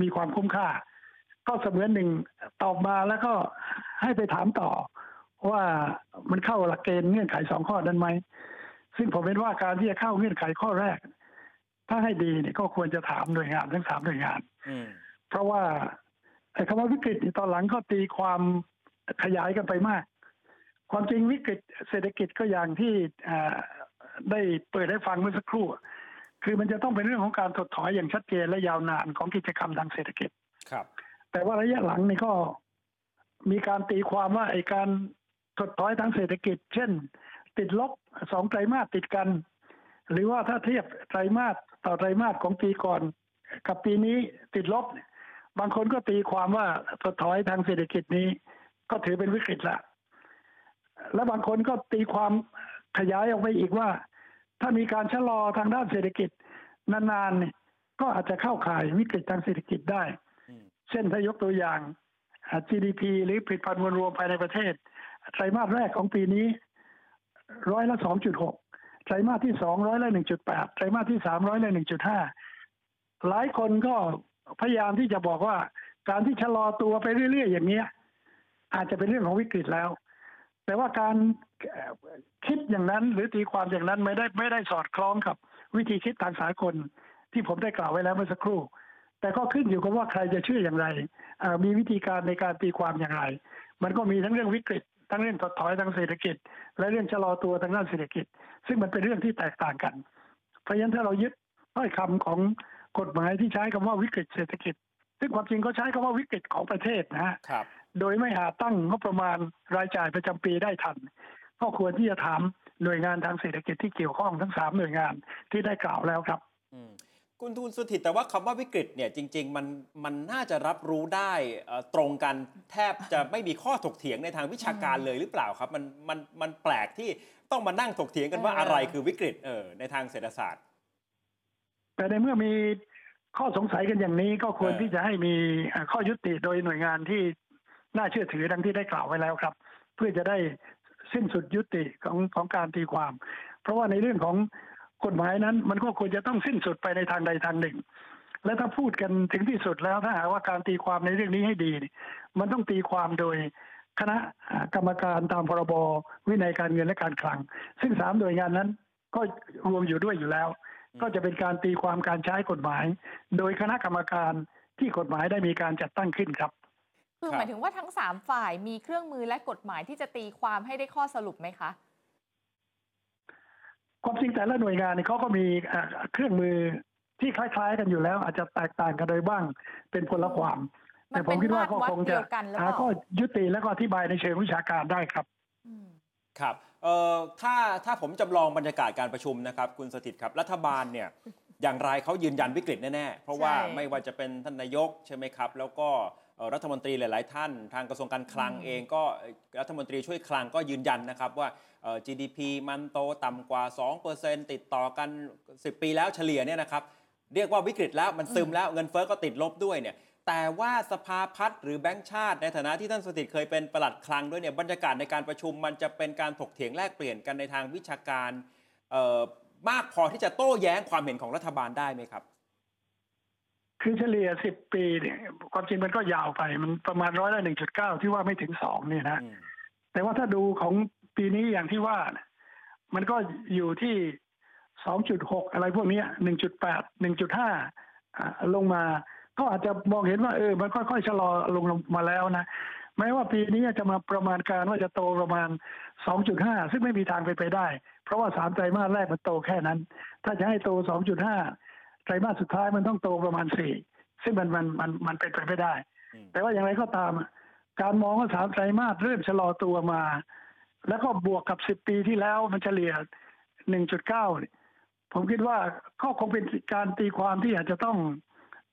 มีความคุ้มค่า ก็เสมือนหนึ่งตอบมาแล้วก็ให้ไปถามต่อ ว่ามันเข้าหลักเกณฑ์เงื่อนไขสองข้อนั้นไหมซึ่งผมเป็นว่าการที่จะเข้าเงื่อนไขข้อแรก ถ้าให้ดีเนี่ยก็ควรจะถามหน่วยงานทั้งสามหน่วยงานอืมเพราะว่าไอ้คำว่าวิกฤตนี่ตอนหลังก็ตีความขยายกันไปมาก ความจริงวิกฤตเศรษฐกิจก็อย่างที่อ่าได้เปิดให้ฟังเมื่อสักครู่ คือมันจะต้องเป็นเรื่องของการถดถอยอย่างชัดเจนและยาวนานของกิจกรรมทางเศรษฐกิจครับ แต่ว่าระยะหลังนี่ก็มีการตีความว่าไอ้การถดถอยทางเศรษฐกิจ เช่น ติดลบสองไตรมาสติดกัน หรือว่าถ้าเทียบไตรมาสต่อไตรมาสของปีก่อน กับปีนี้ติดลบเนี่ยบางคนก็ตีความว่าถดถอยทางเศรษฐกิจนี้ ก็ถือเป็นวิกฤตละ และบางคนก็ตีความขยายออกไปอีกว่า ถ้ามีการชะลอทางด้านเศรษฐกิจนานๆเนี่ยก็อาจจะเข้าข่ายวิกฤตทางเศรษฐกิจได้อืมเช่นถ้ายกตัวอย่างอ่า GDP หรือผลิตภัณฑ์มวลรวมภายในประเทศ ไตรมาสแรกของปีนี้ร้อยละสองจุดหกไตรมาสที่สองร้อยละหนึ่งจุดแปดไตรมาสที่สามร้อยละหนึ่งจุดห้าหลายคนก็พยายามที่จะบอกว่า การที่ชะลอตัวไปเรื่อยๆ อย่างเนี้ย อาจจะเป็นเรื่องของวิกฤตแล้ว แต่ว่าการคิดอย่างนั้นหรือตีความอย่างนั้นไม่ได้ไม่ได้สอดคล้องกับ วิธีคิดทางสากลที่ผมได้กล่าวไว้แล้วเมื่อสักครู่ แต่ก็ขึ้นอยู่กับว่าใครจะเชื่ออย่างไร มีวิธีการในการตีความอย่างไร มันก็มีทั้งเรื่องวิกฤต ทั้งเรื่องถดถอยทางเศรษฐกิจ และเรื่องชะลอตัวทางด้านเศรษฐกิจ ซึ่งมันเป็นเรื่องที่แตกต่างกัน เพราะฉะนั้นถ้าเรายึดถ้อยคำของกฎหมายที่ใช้คำว่าวิกฤตเศรษฐกิจ ซึ่งความจริงก็ใช้คำว่าวิกฤตของประเทศนะฮะครับ โดยไม่อาจตั้งงบประมาณรายจ่ายประจำปีได้ทัน ก็ควรที่จะถามหน่วยงานทางเศรษฐกิจที่เกี่ยวข้องทั้งสามหน่วยงานที่ได้กล่าวแล้วครับอืมคุณทูลสุทิตแต่ว่าคำว่าวิกฤตเนี่ยจริง ๆ มันมันน่าจะรับรู้ได้เอ่อตรงกันแทบจะไม่มีข้อถกเถียงในทางวิชาการเลยหรือเปล่าครับ มันมันมันแปลกที่ต้องมานั่งถกเถียงกันว่าเออออะไรคือวิกฤตเออในทางเศรษฐศาสตร์ แต่ในเมื่อมีข้อสงสัยกันอย่างนี้ก็ควรเออที่จะให้มีเอ่อข้อยุติโดยหน่วยงานที่ น่าเชื่อถือดังที่ได้กล่าวไว้แล้วครับ เพื่อจะได้สิ้นสุดยุติของของการตีความ เพราะว่าในเรื่องของกฎหมายนั้น มันก็ควรจะต้องสิ้นสุดไปในทางใดทางหนึ่ง และถ้าพูดกันถึงที่สุดแล้วถ้าหากว่าการตีความในเรื่องนี้ให้ดี มันต้องตีความโดยคณะกรรมการตามพรบวินัยการเงินและการคลัง ซึ่งสามหน่วยงานนั้นก็รวมอยู่ด้วยอยู่แล้ว ก็จะเป็นการตีความการใช้กฎหมาย โดยคณะกรรมการที่กฎหมายได้มีการจัดตั้งขึ้นครับ คือครับหมายถึงว่าทั้ง3ฝ่ายมีเครื่องมือและกฎหมายที่จะตีความให้ได้ข้อสรุปไหมคะความจริงแต่ละหน่วยงานเนี่ยเขาก็มีเอ่อเครื่องมือที่คล้ายๆ กันอยู่แล้ว อาจจะแตกต่างกันโดยบ้างเป็นพลความมันแต่ผมคิดว่าก็เป็นมาตรวัดคงเดีจะยวกันหรือเปหาล่าข้อยุติและก็อธิบายในเชิงวิชาการได้ครับอืมครับเอ่อถ้าถ้าผมจำลองบรรยากาศการประชุมนะครับ คุณสถิตครับรัฐบาลเนี่ยอย่างไรเขายืนยันวิกฤตแน่ๆ เพราะว่าใช่ไม่ว่าจะเป็นท่านนายกใช่ไหมครับ แล้วก็เอ่อ รัฐมนตรีหลาย ๆ ท่าน ทางกระทรวงการคลังเองก็เอ่อรัฐมนตรีช่วยคลังก็ยืนยันนะครับว่าเอ่อ GDP มันโตต่ำกว่า 2%ติดต่อกัน 10 ปีแล้วเฉลี่ยเนี่ยนะครับเรียกว่าวิกฤตแล้วมันซึมแล้วเงินเฟ้อก็ติดลบด้วยเนี่ยแต่ว่าสภาพัฒน์หรือแบงก์ชาติ ในฐานะที่ท่านสถิตเคยเป็นประหลัดคลังด้วยเนี่ยบรรยากาศในการประชุมมันจะเป็นการถกเถียงแลกเปลี่ยนกันในทางวิชาการเอ่อมากพอที่จะโต้แย้งความเห็นของรัฐบาลได้ไหมครับ คือเฉลี่ย10ปีเนี่ยความจริงมันก็ยาวไป มันประมาณร้อยละหนึ่งจุดเก้าที่ว่าไม่ถึงสองเนี่ยนะอืมแต่ว่าถ้าดูของปีนี้อย่างที่ว่าเนี่ยมันก็อยู่ที่2.6อะไรพวกเนี้หนึ่งจุดแปดหนึ่งจุดห้าลงมาก็อาจจะมองเห็นว่าเออ มันค่อยๆชะลอลงมาแล้วนะแม้ว่าปีนี้จะมาประมาณการว่าจะโตประมาณ 2.5 ซึ่งไม่มีทางเป็นไปได้ เพราะว่าสามไตรมาสแรกมันโตแค่นั้น ถ้าจะให้โต 2.5ไต รมาสสุดท้ายมันต้องโตประมาณ4ซึ่งมันมันมันมันเป็นไปไม่ได้อืมแต่ว่าอย่างไรก็ตามอะการมองว่าสามไตรมาสเริ่มชะลอตัวมา แล้วก็บวกกับ10ปีที่แล้วมันเฉลี่ย1.9เนี่ยผมคิดว่าก็คงเป็นการตีความที่อาจจะต้อง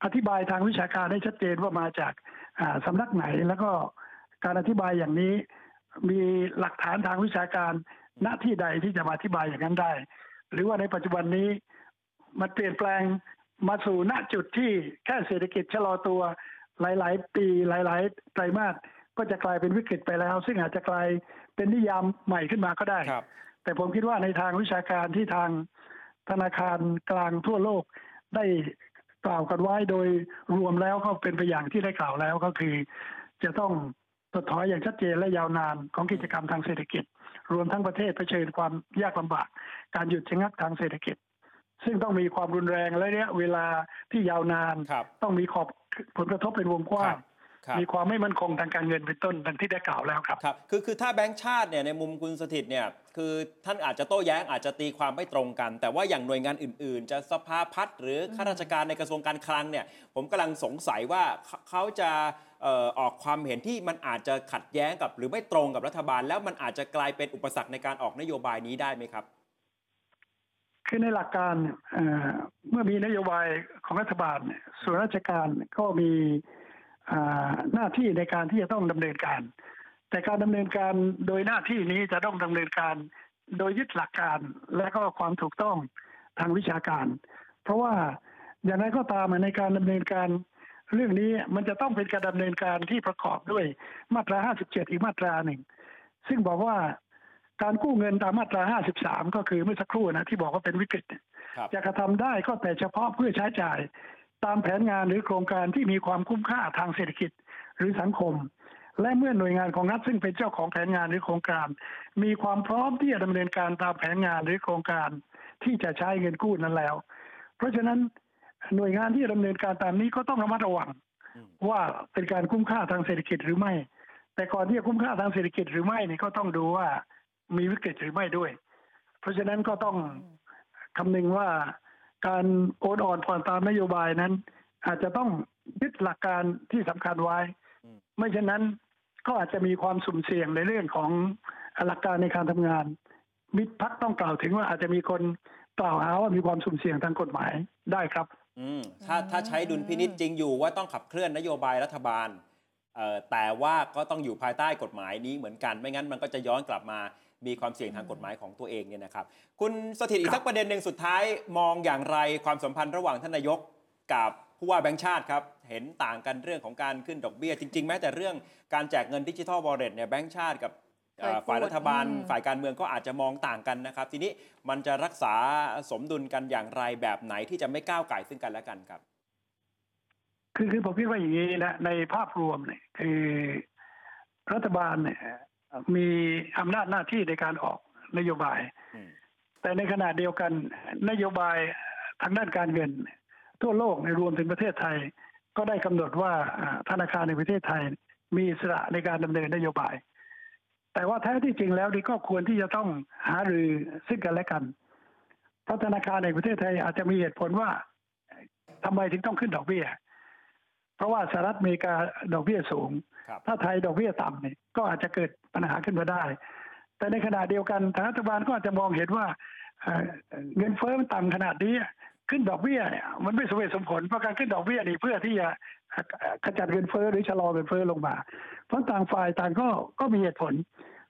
อธิบายทางวิชาการให้ชัดเจนว่ามาจากอ่าสำนักไหนแล้วก็การอธิบายอย่างนี้มีหลักฐานทางวิชาการณที่ใดที่จะมาอธิบายอย่างนั้นได้ หรือว่าในปัจจุบันนี้ มันเปลี่ยนแปลงมาสู่ณจุดที่แค่เศรษฐกิจชะลอตัวหลาย ๆ ปีหลาย ๆ ไตรมาสก็จะกลายเป็นวิกฤตไปแล้ว ซึ่งอาจจะกลายเป็นนิยามใหม่ขึ้นมาก็ได้ครับแต่ผมคิดว่าในทางวิชาการที่ทางธนาคารกลางทั่วโลกได้กล่าวกันไว้โดยรวมแล้วก็เป็นไปอย่างที่ได้กล่าวแล้วก็คือ จะต้องถดถอยอย่างชัดเจนและยาวนานของกิจกรรมทางเศรษฐกิจ รวมทั้งประเทศเผชิญความยากลำบาก การหยุดชะงักทางเศรษฐกิจ ซึ่งต้องมีความรุนแรงและระยะเวลาที่ยาวนาน ครับ ต้องมีขอบผลกระทบเป็นวงกว้าง ครับมีความไม่มั่นคงทางการเงินเป็นต้นดังที่ได้กล่าวแล้วครับ ครับคือคือถ้าแบงก์ชาติเนี่ยในมุมคุณสถิตเนี่ยคือท่านอาจจะโต้แย้งอาจจะตีความไม่ตรงกัน แต่ว่าอย่างหน่วยงานอื่น ๆ จะสภาพัฒน์หรือข้าราชการในกระทรวงการคลังเนี่ยผมกำลังสงสัยว่าเขาเขาจะเอ่อออกความเห็นที่มันอาจจะขัดแย้งกับ หรือไม่ตรงกับรัฐบาล แล้วมันอาจจะกลายเป็นอุปสรรคในการออกนโยบายนี้ได้ไหมครับ คือในหลักการเมื่อมีนโยบายของรัฐบาลส่วนราชการก็มีหน้าที่ในการที่จะต้องดำเนินการ แต่การดำเนินการโดยหน้าที่นี้จะต้องดำเนินการโดยยึดหลักการและก็ความถูกต้องทางวิชาการ เพราะว่าอย่างไรก็ตามในการดำเนินการเรื่องนี้มันจะต้องเป็นการดำเนินการที่ประกอบด้วยมาตรา 57 อีกมาตราหนึ่งซึ่งบอกว่า การกู้เงินตามมาตรา 53 ก็คือเมื่อสักครู่นะที่บอกว่าเป็นวิกฤตเนี่ยครับจะกระทำได้ก็แต่เฉพาะเพื่อใช้จ่าย ตามแผนงานหรือโครงการที่มีความคุ้มค่าทางเศรษฐกิจหรือสังคม และเมื่อหน่วยงานของรัฐซึ่งเป็นเจ้าของแผนงานหรือโครงการ มีความพร้อมที่จะดำเนินการตามแผนงานหรือโครงการ ที่จะใช้เงินกู้นั้นแล้ว เพราะฉะนั้นหน่วยงานที่จะดำเนินการตามนี้ก็ต้องระมัดระวังอืมว่าเป็นการคุ้มค่าทางเศรษฐกิจหรือไม่ แต่ก่อนที่จะคุ้มค่าทางเศรษฐกิจหรือไม่นี่ก็ต้องดูว่า มีวิกฤตหรือไม่ด้วย เพราะฉะนั้นก็ต้องคำนึงว่าการโอนอ่อนผ่อนตามนโยบายนั้น อาจจะต้องยึดหลักการที่สำคัญไว้ ไม่เช่นนั้นก็อาจจะมีความสุ่มเสี่ยงในเรื่องของหลักการในการทำงาน มิตรพักต้องกล่าวถึงว่าอาจจะมีคนกล่าวหาว่ามีความสุ่มเสี่ยงทางกฎหมายได้ครับอืมถ้าถ้าใช้ดุลพินิจจริงอยู่ว่าต้องขับเคลื่อนนโยบายรัฐบาลแต่ว่าก็ต้องอยู่ภายใต้กฎหมายนี้เหมือนกันไม่งั้นมันก็จะย้อนกลับมา มีความเสี่ยงทางกฎหมายของตัวเองเนี่ยนะครับ คุณสถิตอีกสักประเด็นหนึ่งสุดท้ายมองอย่างไรความสัมพันธ์ระหว่างท่านนายกกับผู้ว่าแบงค์ชาติครับ เห็นต่างกันเรื่องของการขึ้นดอกเบี้ย จริง ๆ แม้แต่เรื่องการแจกเงิน digital wallet เนี่ยแบงค์ชาติกับเอ่อเคยพูดฝ่ายรัฐบาลอืมฝ่ายการเมืองก็อาจจะมองต่างกันนะครับ ทีนี้มันจะรักษาสมดุลกันอย่างไรแบบไหนที่จะไม่ก้าวไก่ซึ่งกันและกันครับ คือคือผมคิดว่าอย่างนี้นะในภาพรวมเนี่ยคือรัฐบาลเนี่ย มีอำนาจหน้าที่ในการออกนโยบายอืมแต่ในขณะเดียวกันนโยบายทางด้านการเงิน ทั่วโลกในรวมถึงประเทศไทย ก็ได้กำหนดว่าอ่าธนาคารในประเทศไทย มีอิสระในการดำเนินนโยบาย แต่ว่าแท้ที่จริงแล้วนี่ก็ควรที่จะต้องหารือซึ่งกันและกันเพราะธนาคารในประเทศไทยอาจจะมีเหตุผลว่าทำไมถึงต้องขึ้นดอกเบี้ย เพราะว่าสหรัฐอเมริกาดอกเบี้ยสูงครับ ถ้าไทยดอกเบี้ยต่ำเนี่ยก็อาจจะเกิดปัญหาขึ้นมาได้ แต่ในขณะเดียวกันทางรัฐบาลก็อาจจะมองเห็นว่าเงินเฟ้อมันต่ำขนาดนี้ขึ้นดอกเบี้ยเนี่ยมันไม่สมเหตุสมผลเพราะการขึ้นดอกเบี้ยนี่เพื่อที่จะขจัดเงินเฟ้อหรือชะลอเงินเฟ้อลงมา เพราะต่างฝ่ายต่างก็ก็มีเหตุผล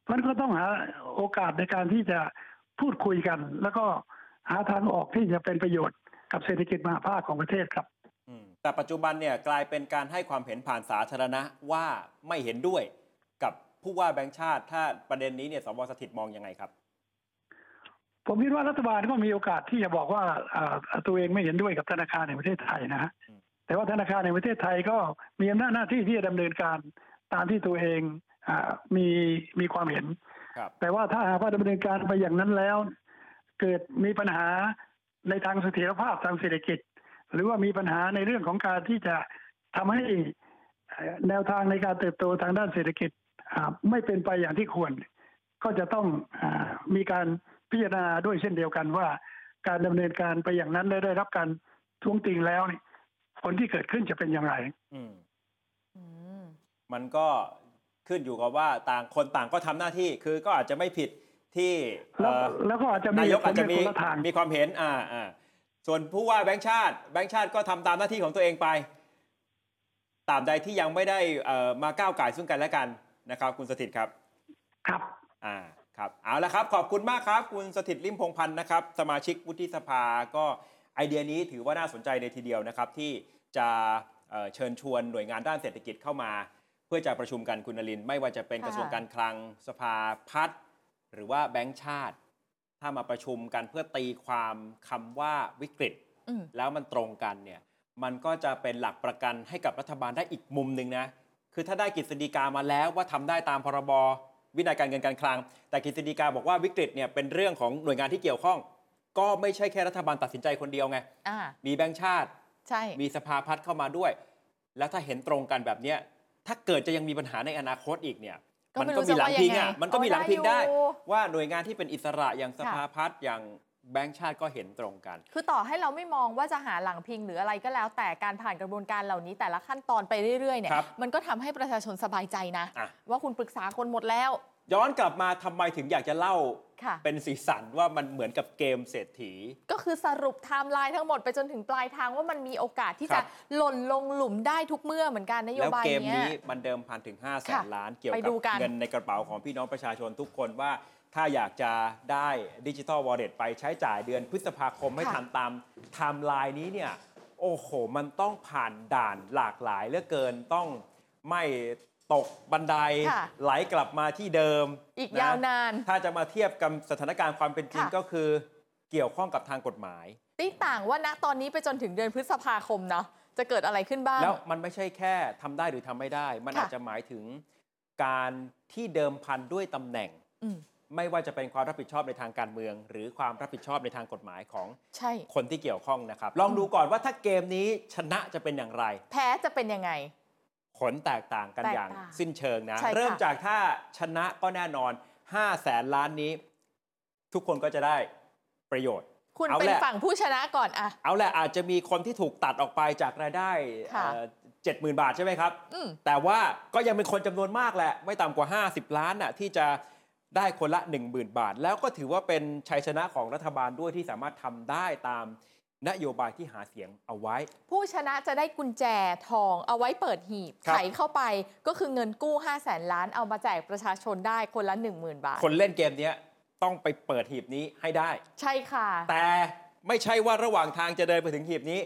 เพราะนั่นก็ต้องหาโอกาสในการที่จะพูดคุยกัน แล้วก็หาทางออกที่จะเป็นประโยชน์กับเศรษฐกิจมหาภาคของประเทศครับ แต่ปัจจุบันเนี่ยกลายเป็นการให้ความเห็นผ่านสาธารณะว่าไม่เห็นด้วยกับผู้ว่าแบงค์ชาติ ถ้าประเด็นนี้เนี่ยสวสถิตมองยังไงครับ ผมคิดว่ารัฐบาลก็มีโอกาสที่จะบอกว่าอ่าตัวเองไม่เห็นด้วยกับธนาคารในประเทศไทยนะฮะอืมแต่ว่าธนาคารในประเทศไทยก็มีอำนาจหน้าที่ที่จะดำเนินการตามที่ตัวเองอามีมีความเห็นครับแต่ว่าถ้าหากว่าดำเนินการไปอย่างนั้นแล้ว เกิดมีปัญหาในทางเสถียรภาพทางเศรษฐกิจ หรือว่ามีปัญหาในเรื่องของการที่จะทำให้เอ่อแนวทางในการเติบโตทางด้านเศรษฐกิจอ่าไม่เป็นไปอย่างที่ควร ก็จะต้องอามีการพิจารณาด้วยเช่นเดียวกันว่า การดำเนินการไปอย่างนั้นและได้รับการท้วงติงแล้วนี่ผลที่เกิดขึ้นจะเป็นอย่างไรอืมอืมมันก็ขึ้นอยู่กับว่าต่างคนต่างก็ทำหน้าที่คือก็อาจจะไม่ผิดที่แล้วเอ่อแล้วก็อาจจะมีนายกอาจจะมีผลในคนละทางมีความเห็น อ่าอ่า ส่วนผู้ว่าแบงค์ชาติ แบงค์ชาติก็ทำตามหน้าที่ของตัวเองไปตราบใดที่ยังไม่ได้เอ่อมาก้าวไก่ายซึ่งกันและกันนะครับ คุณสถิตครับ ครับ อ่าครับเอาละครับ ขอบคุณมากครับ คุณสถิตลิมพงษ์พันธ์นะครับ สมาชิกวุฒิสภาก็ไอเดียนี้ถือว่าน่าสนใจในทีเดียวนะครับ ที่จะเอ่อเชิญชวนหน่วยงานด้านเศรษฐกิจเข้ามา เพื่อจะประชุมกันคุณนลินทร์ไม่ว่าจะเป็นค่ะกระทรวงการคลังสภาพัฒน์หรือว่าแบงก์ชาติ ถ้ามาประชุมกันเพื่อตีความคำว่าวิกฤตอืมแล้วมันตรงกันเนี่ยมันก็จะเป็นหลักประกันให้กับรัฐบาลได้อีกมุมหนึ่งนะคือถ้าได้กฤษฎีกามาแล้วว่าทำได้ตามพรบวินัยการเงินการคลัง แต่กฤษฎีกาบอกว่าวิกฤตเนี่ยเป็นเรื่องของหน่วยงานที่เกี่ยวข้อง ก็ไม่ใช่แค่รัฐบาลตัดสินใจคนเดียวไงอ่ามีแบงก์ชาติใช่มีสภาพัฒน์เข้ามาด้วย แล้วถ้าเห็นตรงกันแบบเนี้ยถ้าเกิดจะยังมีปัญหาในอนาคตอีกเนี่ยก็ มันไม่ก็รู้มีจะหลังว่าพิงยังไงอะมันก็มีหลังพิงได้อยู่ว่าหน่วยงานที่เป็นอิสระอย่างสภาพัฒน์อย่างแบงก์ชาติก็เห็นตรงกัน คือต่อให้เราไม่มองว่าจะหาหลังพิงหรืออะไรก็แล้ว แต่การผ่านกระบวนการเหล่านี้แต่ละขั้นตอนไปเรื่อยๆเนี่ยครับมันก็ทำให้ประชาชนสบายใจนะอะว่าคุณปรึกษาคนหมดแล้ว ย้อนกลับมาทำไมถึงอยากจะเล่าค่ะ เป็นสีสันว่ามันเหมือนกับเกมเศรษฐี ก็คือสรุปไทม์ไลน์ทั้งหมดไปจนถึงปลายทางว่ามันมีโอกาสที่ครัจะบ หล่นลงหลุมได้ทุกเมื่อเหมือนกันนโยแล้วบายเกมเนี้ย นี้มันเดิมพันถึง 5 0 0แสค่ะนล้านเกี่ยวไปกัดูกัน เงินในกระเป๋าของพี่น้องประชาชนทุกคนว่า ถ้าอยากจะได้ดิจิ t a ลวอลเล็ตไปใช้จ่ายเดือนพฤษภาคมให้ทันตามไทม์ไลน์นี้เนี่ย โอ้โห มันต้องผ่านด่านหลากหลายเหลือเกินต้องไม่ ตกบันไดค่ะไหลกลับมาที่เดิม อีกระยะยาวนาน ถ้าจะมาเทียบกับสถานการณ์ความเป็นจริงค่ะก็คือเกี่ยวข้องกับทางกฎหมายตีต่างว่าณตอนนี้ไปจนถึงเดือนพฤษภาคมเนาะจะเกิดอะไรขึ้นบ้าง แล้วมันไม่ใช่แค่ทำได้หรือทำไม่ได้ มันค่ะอาจจะหมายถึงการที่เดิมพันด้วยตำแหน่งอืมไม่ว่าจะเป็นความรับผิดชอบในทางการเมือง หรือความรับผิดชอบในทางกฎหมายของใช่คนที่เกี่ยวข้องนะครับ ลองดูก่อนว่าถ้าเกมนี้ชนะจะเป็นอย่างไร แพ้จะเป็นยังไง ผลแตกต่างกันแตกอย่างต่างสิ้นเชิงนะใช่ค่ะเริ่มจากถ้าชนะก็แน่นอน5แสนล้านนี้ ทุกคนก็จะได้ประโยชน์คุณเอาเป็นแหละฝั่งผู้ชนะก่อนอะเอาแหละอาจจะมีคนที่ถูกตัดออกไปจากรายได้ค่ะเจ็ดหมื่นบาทใช่ไหมครับอืมแต่ว่าก็ยังเป็นคนจำนวนมากแหละ ไม่ต่ำกว่า 50 ล้านน่ะที่จะได้คนละ 10,000 บาท แล้วก็ถือว่าเป็นชัยชนะของรัฐบาลด้วยที่สามารถทำได้ตาม นโยบายที่หาเสียงเอาไว้ ผู้ชนะจะได้กุญแจทองเอาไว้เปิดหีบครับ ไขเข้าไปก็คือเงินกู้ 5 0 0แสนล้านเอามาแจกประชาชนได้คนละ 10,000 บาท คนเล่นเกมเนี้ยต้องไปเปิดหีบนี้ให้ได้ ใช่ค่ะ แต่ไม่ใช่ว่าระหว่างทางจะเดินไปถึงหีบนี้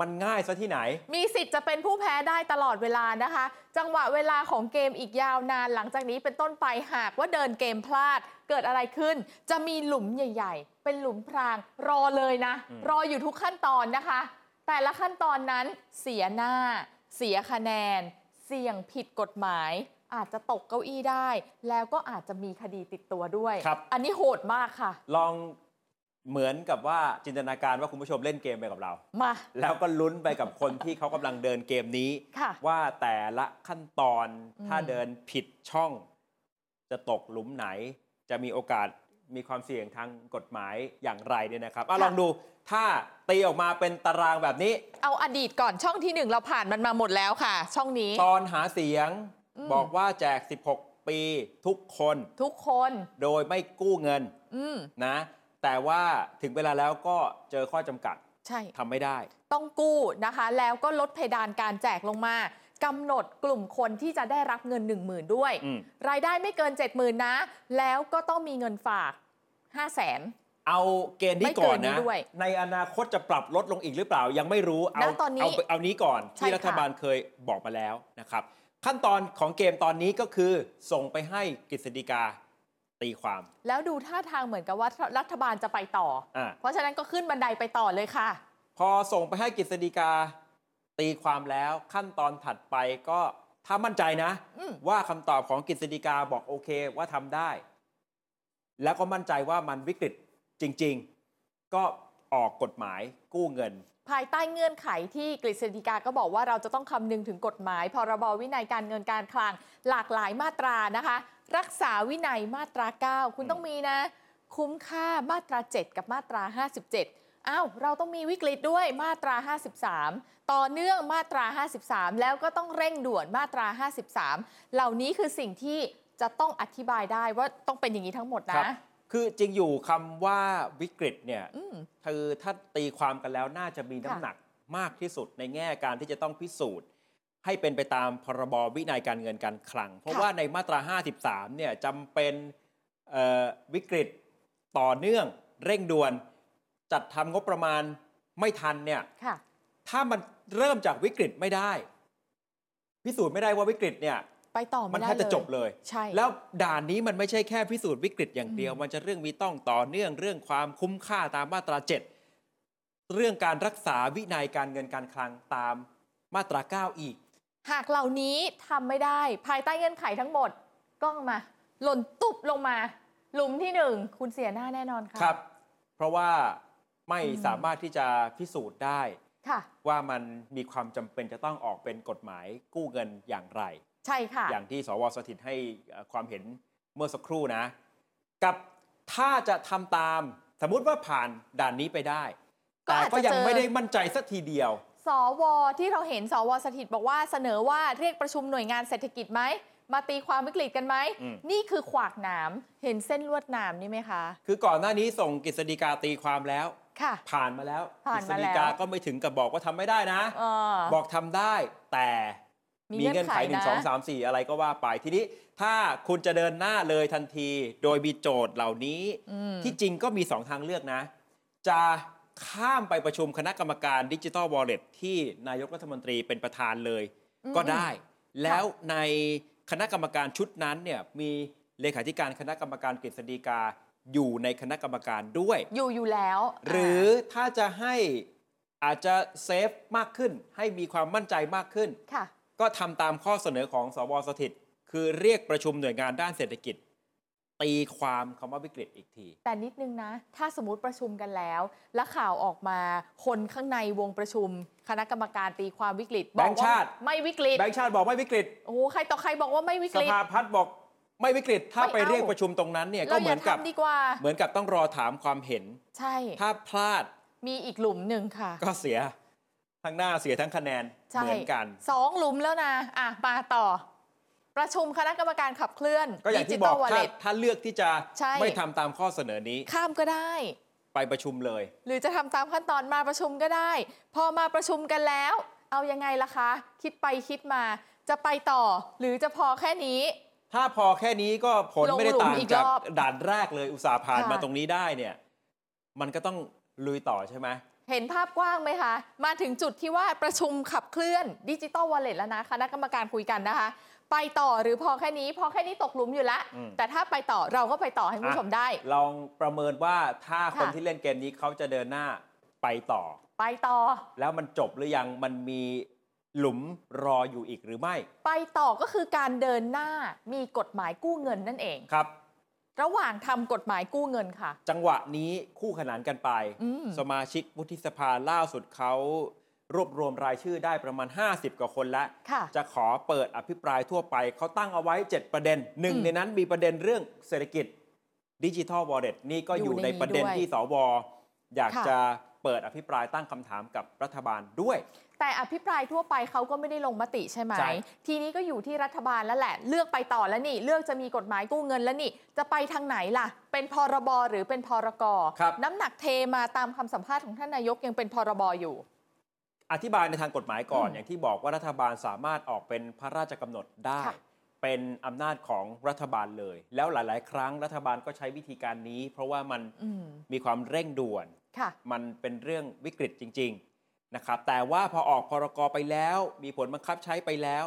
มันง่ายซะที่ไหน มีสิทธิ์จะเป็นผู้แพ้ได้ตลอดเวลานะคะ จังหวะเวลาของเกมอีกยาวนานหลังจากนี้เป็นต้นไปหากว่าเดินเกมพลาดเกิดอะไรขึ้น จะมีหลุมใหญ่ ๆ เป็นหลุมพราง รอเลยนะ อืม รออยู่ทุกขั้นตอนนะคะ แต่ละขั้นตอนนั้นเสียหน้า เสียคะแนน เสี่ยงผิดกฎหมาย อาจจะตกเก้าอี้ได้ แล้วก็อาจจะมีคดีติดตัวด้วย ครับ อันนี้โหดมากค่ะ ลอง เหมือนกับว่าจินตนาการว่าคุณผู้ชมเล่นเกมไปกับเรา มา แล้วก็ลุ้นไปกับคนที่เขากำลังเดินเกมนี้ ค่ะว่าแต่ละขั้นตอนอืมถ้าเดินผิดช่อง จะตกหลุมไหน จะมีโอกาสมีความเสี่ยงทางกฎหมายอย่างไรเนี่ยนะครับอะลองดูถ้าตีออกมาเป็นตารางแบบนี้ เอาอดีตก่อนช่องที่หนึ่งเราผ่านมันมาหมดแล้วค่ะ ช่องนี้ ตอนหาเสียงอืม บอกว่าแจก 16 ปีปีทุกคนทุกคน โดยไม่กู้เงิน อืม นะ แต่ว่าถึงเวลาแล้วก็เจอข้อจำกัดใช่ ทำไม่ได้ ต้องกู้นะคะ แล้วก็ลดเพดานการแจกลงมากำหนดกลุ่มคนที่จะได้รับเงิน 1 0,000 ด้วย อืม รายได้ไม่เกิน 70,000 นะ แล้วก็ต้องมีเงินฝาก 5 0 0 0 0น เอาเกณฑ์นี้ไม่เกิก่อนนนี้นะ ด้วยในอนาคตจะปรับลดลงอีกหรือเปล่ายังไม่รู้ เอาณตอนนี้เอาเอานี้ก่อนใช่ที่ค่ะ รัฐบาลเคยบอกมาแล้วนะครับ ขั้นตอนของเกมตอนนี้ก็คือส่งไปให้กฤษฎีกา ตีความ แล้วดูท่าทางเหมือนกับว่ารัฐบาลจะไปต่ออ่าเพราะฉะนั้นก็ขึ้นบันไดไปต่อเลยค่ะ พอส่งไปให้กฤษฎีกา ตีความแล้วขั้นตอนถัดไปก็ถ้ามั่นใจนะอืมว่าคำตอบของกฤษฎีกาบอกโอเคว่าทำได้ แล้วก็มั่นใจว่ามันวิกฤตจริง ๆ ก็ออกกฎหมายกู้เงิน ภายใต้เงื่อนไขที่กฤษฎีกาก็บอกว่าเราจะต้องคำนึงถึงกฎหมาย พรบวินัยการเงินการคลังหลากหลายมาตรานะคะ รักษาวินัยมาตรา 9 คุณต้องมีนะ คุ้มค่ามาตรา 7 กับมาตรา 57อ้าวเราต้องมีวิกฤตด้วยมาตรา 53 ต่อเนื่องมาตรา 53 แล้วก็ต้องเร่งด่วนมาตรา 53 เหล่านี้คือสิ่งที่จะต้องอธิบายได้ว่าต้องเป็นอย่างนี้ทั้งหมดนะ คือจริงอยู่คำว่าวิกฤตเนี่ยคือถ้าตีความกันแล้วน่าจะมีน้ำหนักมากที่สุดในแง่การที่จะต้องพิสูจน์ ให้เป็นไปตามพรบวินัยการเงินการคลัง เพราะว่าในมาตรา 53 เนี่ยจำเป็นเอ่อวิกฤตต่อเนื่องเร่งด่วน จัดทำงบประมาณไม่ทันเนี่ยค่ะถ้ามันเริ่มจากวิกฤตไม่ได้ พิสูจน์ไม่ได้ว่าวิกฤตเนี่ยไปต่อมัไม่นได้แทบจะเลยจบเลยใช่แล้วด่านนี้มันไม่ใช่แค่พิสูจน์วิกฤตอย่างเดียวอืมมันจะเรื่องมีต้องต่อเนื่องเรื่องความคุ้มค่าตามมาตรา7เรื่องการรักษาวินัยการเงินการคลังตามมาตรา 9 อีก หากเหล่านี้ทำไม่ได้ ภายใต้เงื่อนไขทั้งหมดกล้องมา หล่นตุบลงมา หลุมที่หนึ่งคุณเสียหน้าแน่นอนค่ะครับ เพราะว่าไม่อืมสามารถที่จะพิสูจน์ได้ ค่ะว่ามันมีความจำเป็นจะต้องออกเป็นกฎหมายกู้เงินอย่างไร ใช่ค่ะ อย่างที่สวสถิตให้เอ่อความเห็นเมื่อสักครู่นะ กับถ้าจะทำตามสมมุติว่าผ่านด่านนี้ไปได้ก็แต่อาจจะก็ยังเจอ ไม่ได้มั่นใจสักทีเดียวส วที่เราเห็นสวสถิตบอกว่าเสนอว่าเรียกประชุมหน่วยงานเศรษฐกิจไหมมาตีความวิกฤตกันไหมอืมนี่คือขวากหนามเห็นเส้นลวดหนามนี่ไหมคะ คือก่อนหน้านี้ส่งกฤษฎีกาตีความแล้วค่ะ ผ่านมาแล้วผ่านกฤษมาแล้วฎีกาก็ไม่ถึงกับบอกว่าทำไม่ได้นะเออบอกทำได้แต่มีมีเงื่อนไขเงื่หนึ่อนงไขสองนะสามสี่อะไรก็ว่าไปทีนี้ ถ้าคุณจะเดินหน้าเลยทันที โดยมีโจทย์เหล่านี้อืมที่จริงก็มีสองทางเลือกนะ จะ ข้ามไปประชุมคณะกรรมการดิจิทัลวอลเล็ตที่นายกรัฐมนตรีเป็นประธานเลย ก็ได้ แล้วในคณะกรรมการชุดนั้นเนี่ยมีเลขาธิการคณะกรรมการกฤษฎีกาอยู่ในคณะกรรมการด้วย อยู่อยู่แล้ว หรือถ้าจะให้อาจจะเซฟมากขึ้น ให้มีความมั่นใจมากขึ้นค่ะก็ทำตามข้อเสนอของสวสถิต คือเรียกประชุมหน่วยงานด้านเศรษฐกิจ ตีความคำว่าวิกฤตอีกที แต่นิดนึงนะ ถ้าสมมติประชุมกันแล้ว แล้วข่าวออกมาคนข้างในวงประชุม คณะกรรมการตีความวิกฤตแบงค์ว่ชาติ ไม่วิกฤตแบงค์ชาติบอกไม่วิกฤต โอ้โหใครต่อใครบอกว่าไม่วิสกฤต ภาพัฒน์บอกไม่วิกฤต ถ้าไม่ไปเอา เรียกประชุมตรงนั้นเนี่ยก็เราเหอมือนย่ากับ ทำดีกว่า เหมือนกับต้องรอถามความเห็น ใช่ ถ้าพลาดมีอีกหลุมหนึ่งค่ะ ก็เสีย ทั้งหน้าเสียทั้งคะแนนใช่เหมือนกัน สองหลุมแล้วนะ อะมาต่อ ประชุมคณะกรรมการขับเคลื่อนก็อย่างดิจิที่บตออลกวอลถ้าเล็ต ถ้าเลือกที่จะใช่ ไม่ทำตามข้อเสนอนี้ข้ามก็ได้ ไปประชุมเลย หรือจะทำตามขั้นตอนมาประชุมก็ได้ พอมาประชุมกันแล้ว เอายังไงล่ะคะ คิดไปคิดมา จะไปต่อ หรือจะพอแค่นี้ ถ้าพอแค่นี้ก็ผลลงไม่ได้หลุมต่างอีกจากรอบด่านแรกเลยอุตสาห์ผ่านค่ะ มาตรงนี้ได้เนี่ย มันก็ต้องลุยต่อใช่ไหมเห็นภาพกว้างไหมคะ มาถึงจุดที่ว่าประชุมขับเคลื่อนดิจิตอลวอลเล็ตแล้วนะคณะกรรมการคุยกันนะคะ ไปต่อหรือพอแค่นี้ พอแค่นี้ตกหลุมอยู่แล้ว อืม แต่ถ้าไปต่อเราก็ไปต่อให้คุณผู้ชมได้ ลองประเมินว่าถ้าคนค่ะ ที่เล่นเกมนี้เขาจะเดินหน้าไปต่อ ไปต่อ แล้วมันจบหรือยังมันมีหลุมรออยู่อีกหรือไม่ไปต่อก็คือการเดินหน้ามีกฎหมายกู้เงินนั่นเอง ครับ ระหว่างทำกฎหมายกู้เงินค่ะ จังหวะนี้คู่ขนานกันไป อืม สมาชิกวุฒิสภาล่าสุดเขา รวบรวมรายชื่อได้ประมาณ 50 กว่าคนแล้วค่ะจะขอเปิดอภิปรายทั่วไป เขาตั้งเอาไว้ 7 ประเด็นหนึ่งอืมในนั้นมีประเด็นเรื่องเศรษฐกิจดิจิทัลวอลเล็ตนี่ก็อยู่อยู่ในในประเด็นด้วยที่สวอยากค่ะจะเปิดอภิปรายตั้งคำถามกับรัฐบาลด้วย แต่อภิปรายทั่วไปเขาก็ไม่ได้ลงมติใช่ไหมใช่ทีนี้ก็อยู่ที่รัฐบาลแล้วแหละ เลือกไปต่อแล้วนี่ เลือกจะมีกฎหมายกู้เงินแล้วนี่ จะไปทางไหนล่ะ เป็นพรบหรือเป็นพรกครับน้ำหนักเทมาตามคำสัมภาษณ์ของท่านนายกยังเป็นพรบอยู่ อธิบายในทางกฎหมายก่อนอืมอย่างที่บอกว่ารัฐบาลสามารถออกเป็นพระราชกำหนดได้ค่ะเป็นอำนาจของรัฐบาลเลย แล้วหลาย ๆ ครั้งรัฐบาลก็ใช้วิธีการนี้ เพราะว่ามันอืมมีความเร่งด่วนค่ะมันเป็นเรื่องวิกฤตจริง ๆ นะครับ แต่ว่าพอออกพรกไปแล้ว มีผลบังคับใช้ไปแล้ว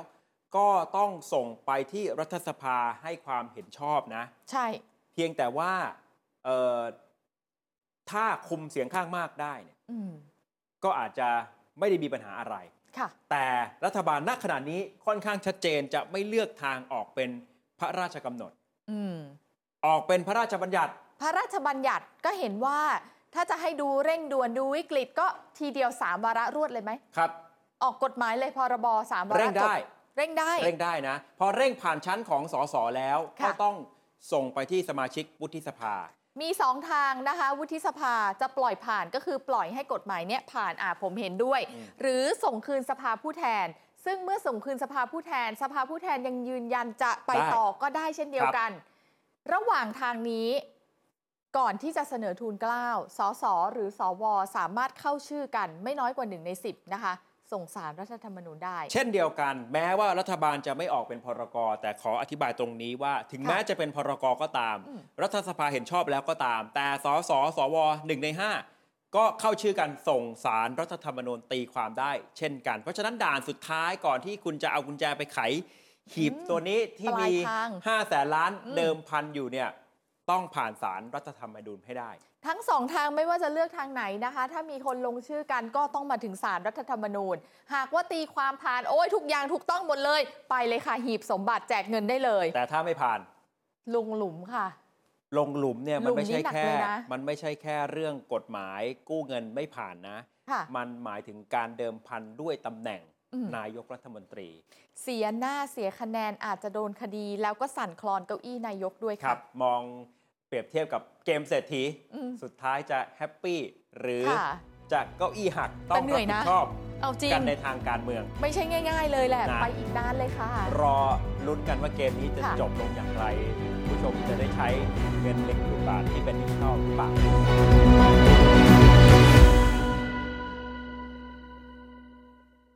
ก็ต้องส่งไปที่รัฐสภาให้ความเห็นชอบนะ ใช่ เพียงแต่ว่าเอ่อถ้าคุมเสียงข้างมากได้เนี่ยอืมก็อาจจะ ไม่ได้มีปัญหาอะไรค่ะแต่รัฐบาลณขณะนี้ค่อนข้างชัดเจนจะไม่เลือกทางออกเป็นพระราชกำหนดอืมออกเป็นพระราชบัญญัติ พระราชบัญญัติก็เห็นว่าถ้าจะให้ดูเร่งด่วนดูวิกฤตก็ทีเดียวสามวาระรวดเลยไหมครับ ออกกฎหมายเลยพรบสามวาระเร่งได้จบเร่งได้ เร่งได้นะ พอเร่งผ่านชั้นของสสแล้วค่ะก็ต้องส่งไปที่สมาชิกวุฒิสภา มีสองทางนะคะวุฒิสภาจะปล่อยผ่านก็คือปล่อยให้กฎหมายเนี้ยผ่านอ่าผมเห็นด้วยอืมหรือส่งคืนสภาผู้แทน ซึ่งเมื่อส่งคืนสภาผู้แทน สภาผู้แทนยังยืนยันจะไปต่อก็ได้เช่นเดียวกัน ระหว่างทางนี้ก่อนที่จะเสนอทูลเกล้าสสหรือสว สามารถเข้าชื่อกันไม่น้อยกว่าหนึ่งในสิบนะคะ ส่งสารรัฐธรรมนูญได้ เช่นเดียวกัน แม้ว่ารัฐบาลจะไม่ออกเป็นพรกแต่ขออธิบายตรงนี้ว่า ถึงค่ะแม้จะเป็นพรกก็ตามอืมรัฐสภาเห็นชอบแล้วก็ตาม แต่สสสวหนึ่งในห้าก็เข้าชื่อกันส่งสารรัฐธรรมนูญตีความได้ เช่นกัน เพราะฉะนั้นด่านสุดท้ายก่อนที่คุณจะเอากุญแจไปไขหีบอืมตัวนี้ที่ปลายมีทาง5แสนล้านอืมเดิมพันอยู่เนี่ยต้องผ่านสารรัฐธรรมนูญให้ได้ ทั้งสองทางไม่ว่าจะเลือกทางไหนนะคะ ถ้ามีคนลงชื่อกันก็ต้องมาถึงสารรัฐธรรมนูญ หากว่าตีความผ่านโอ้ยทุกอย่างถูกต้องหมดเลย ไปเลยค่ะหีบสมบัติแจกเงินได้เลย แต่ถ้าไม่ผ่าน ลงหลุมค่ะ ลงหลุมเนี่ยมันไม่ใช่หลุมนี้หนักแค่เลยนะมันไม่ใช่แค่เรื่องกฎหมายกู้เงินไม่ผ่านนะค่ะมันหมายถึงการเดิมพันด้วยตำแหน่งอืมนายกรัฐมนตรี เสียหน้าเสียคะแนนอาจจะโดนคดี แล้วก็สั่นคลอนเก้าอี้นายกด้วยครัค่ะบมองเป รียบเทียบกับเกมเศรษฐีอืมสุดท้ายจะแฮปปี้หรือค่ะจะเก้าอี้หักต้อแต่งเหนื่รับอยผินะดชอบเอาจริงกันในทางการเมือง ไม่ใช่ง่าย ๆ เลยแหละนะไปอีกนานเลยค่ะ รอลุ้นกันว่าเกมนี้จะค่ะจบลงอย่างไร ผู้ชมจะได้ใช้เงินหนึ่งหมื่นบาทที่เป็นดิจิทัลหรือเปล่า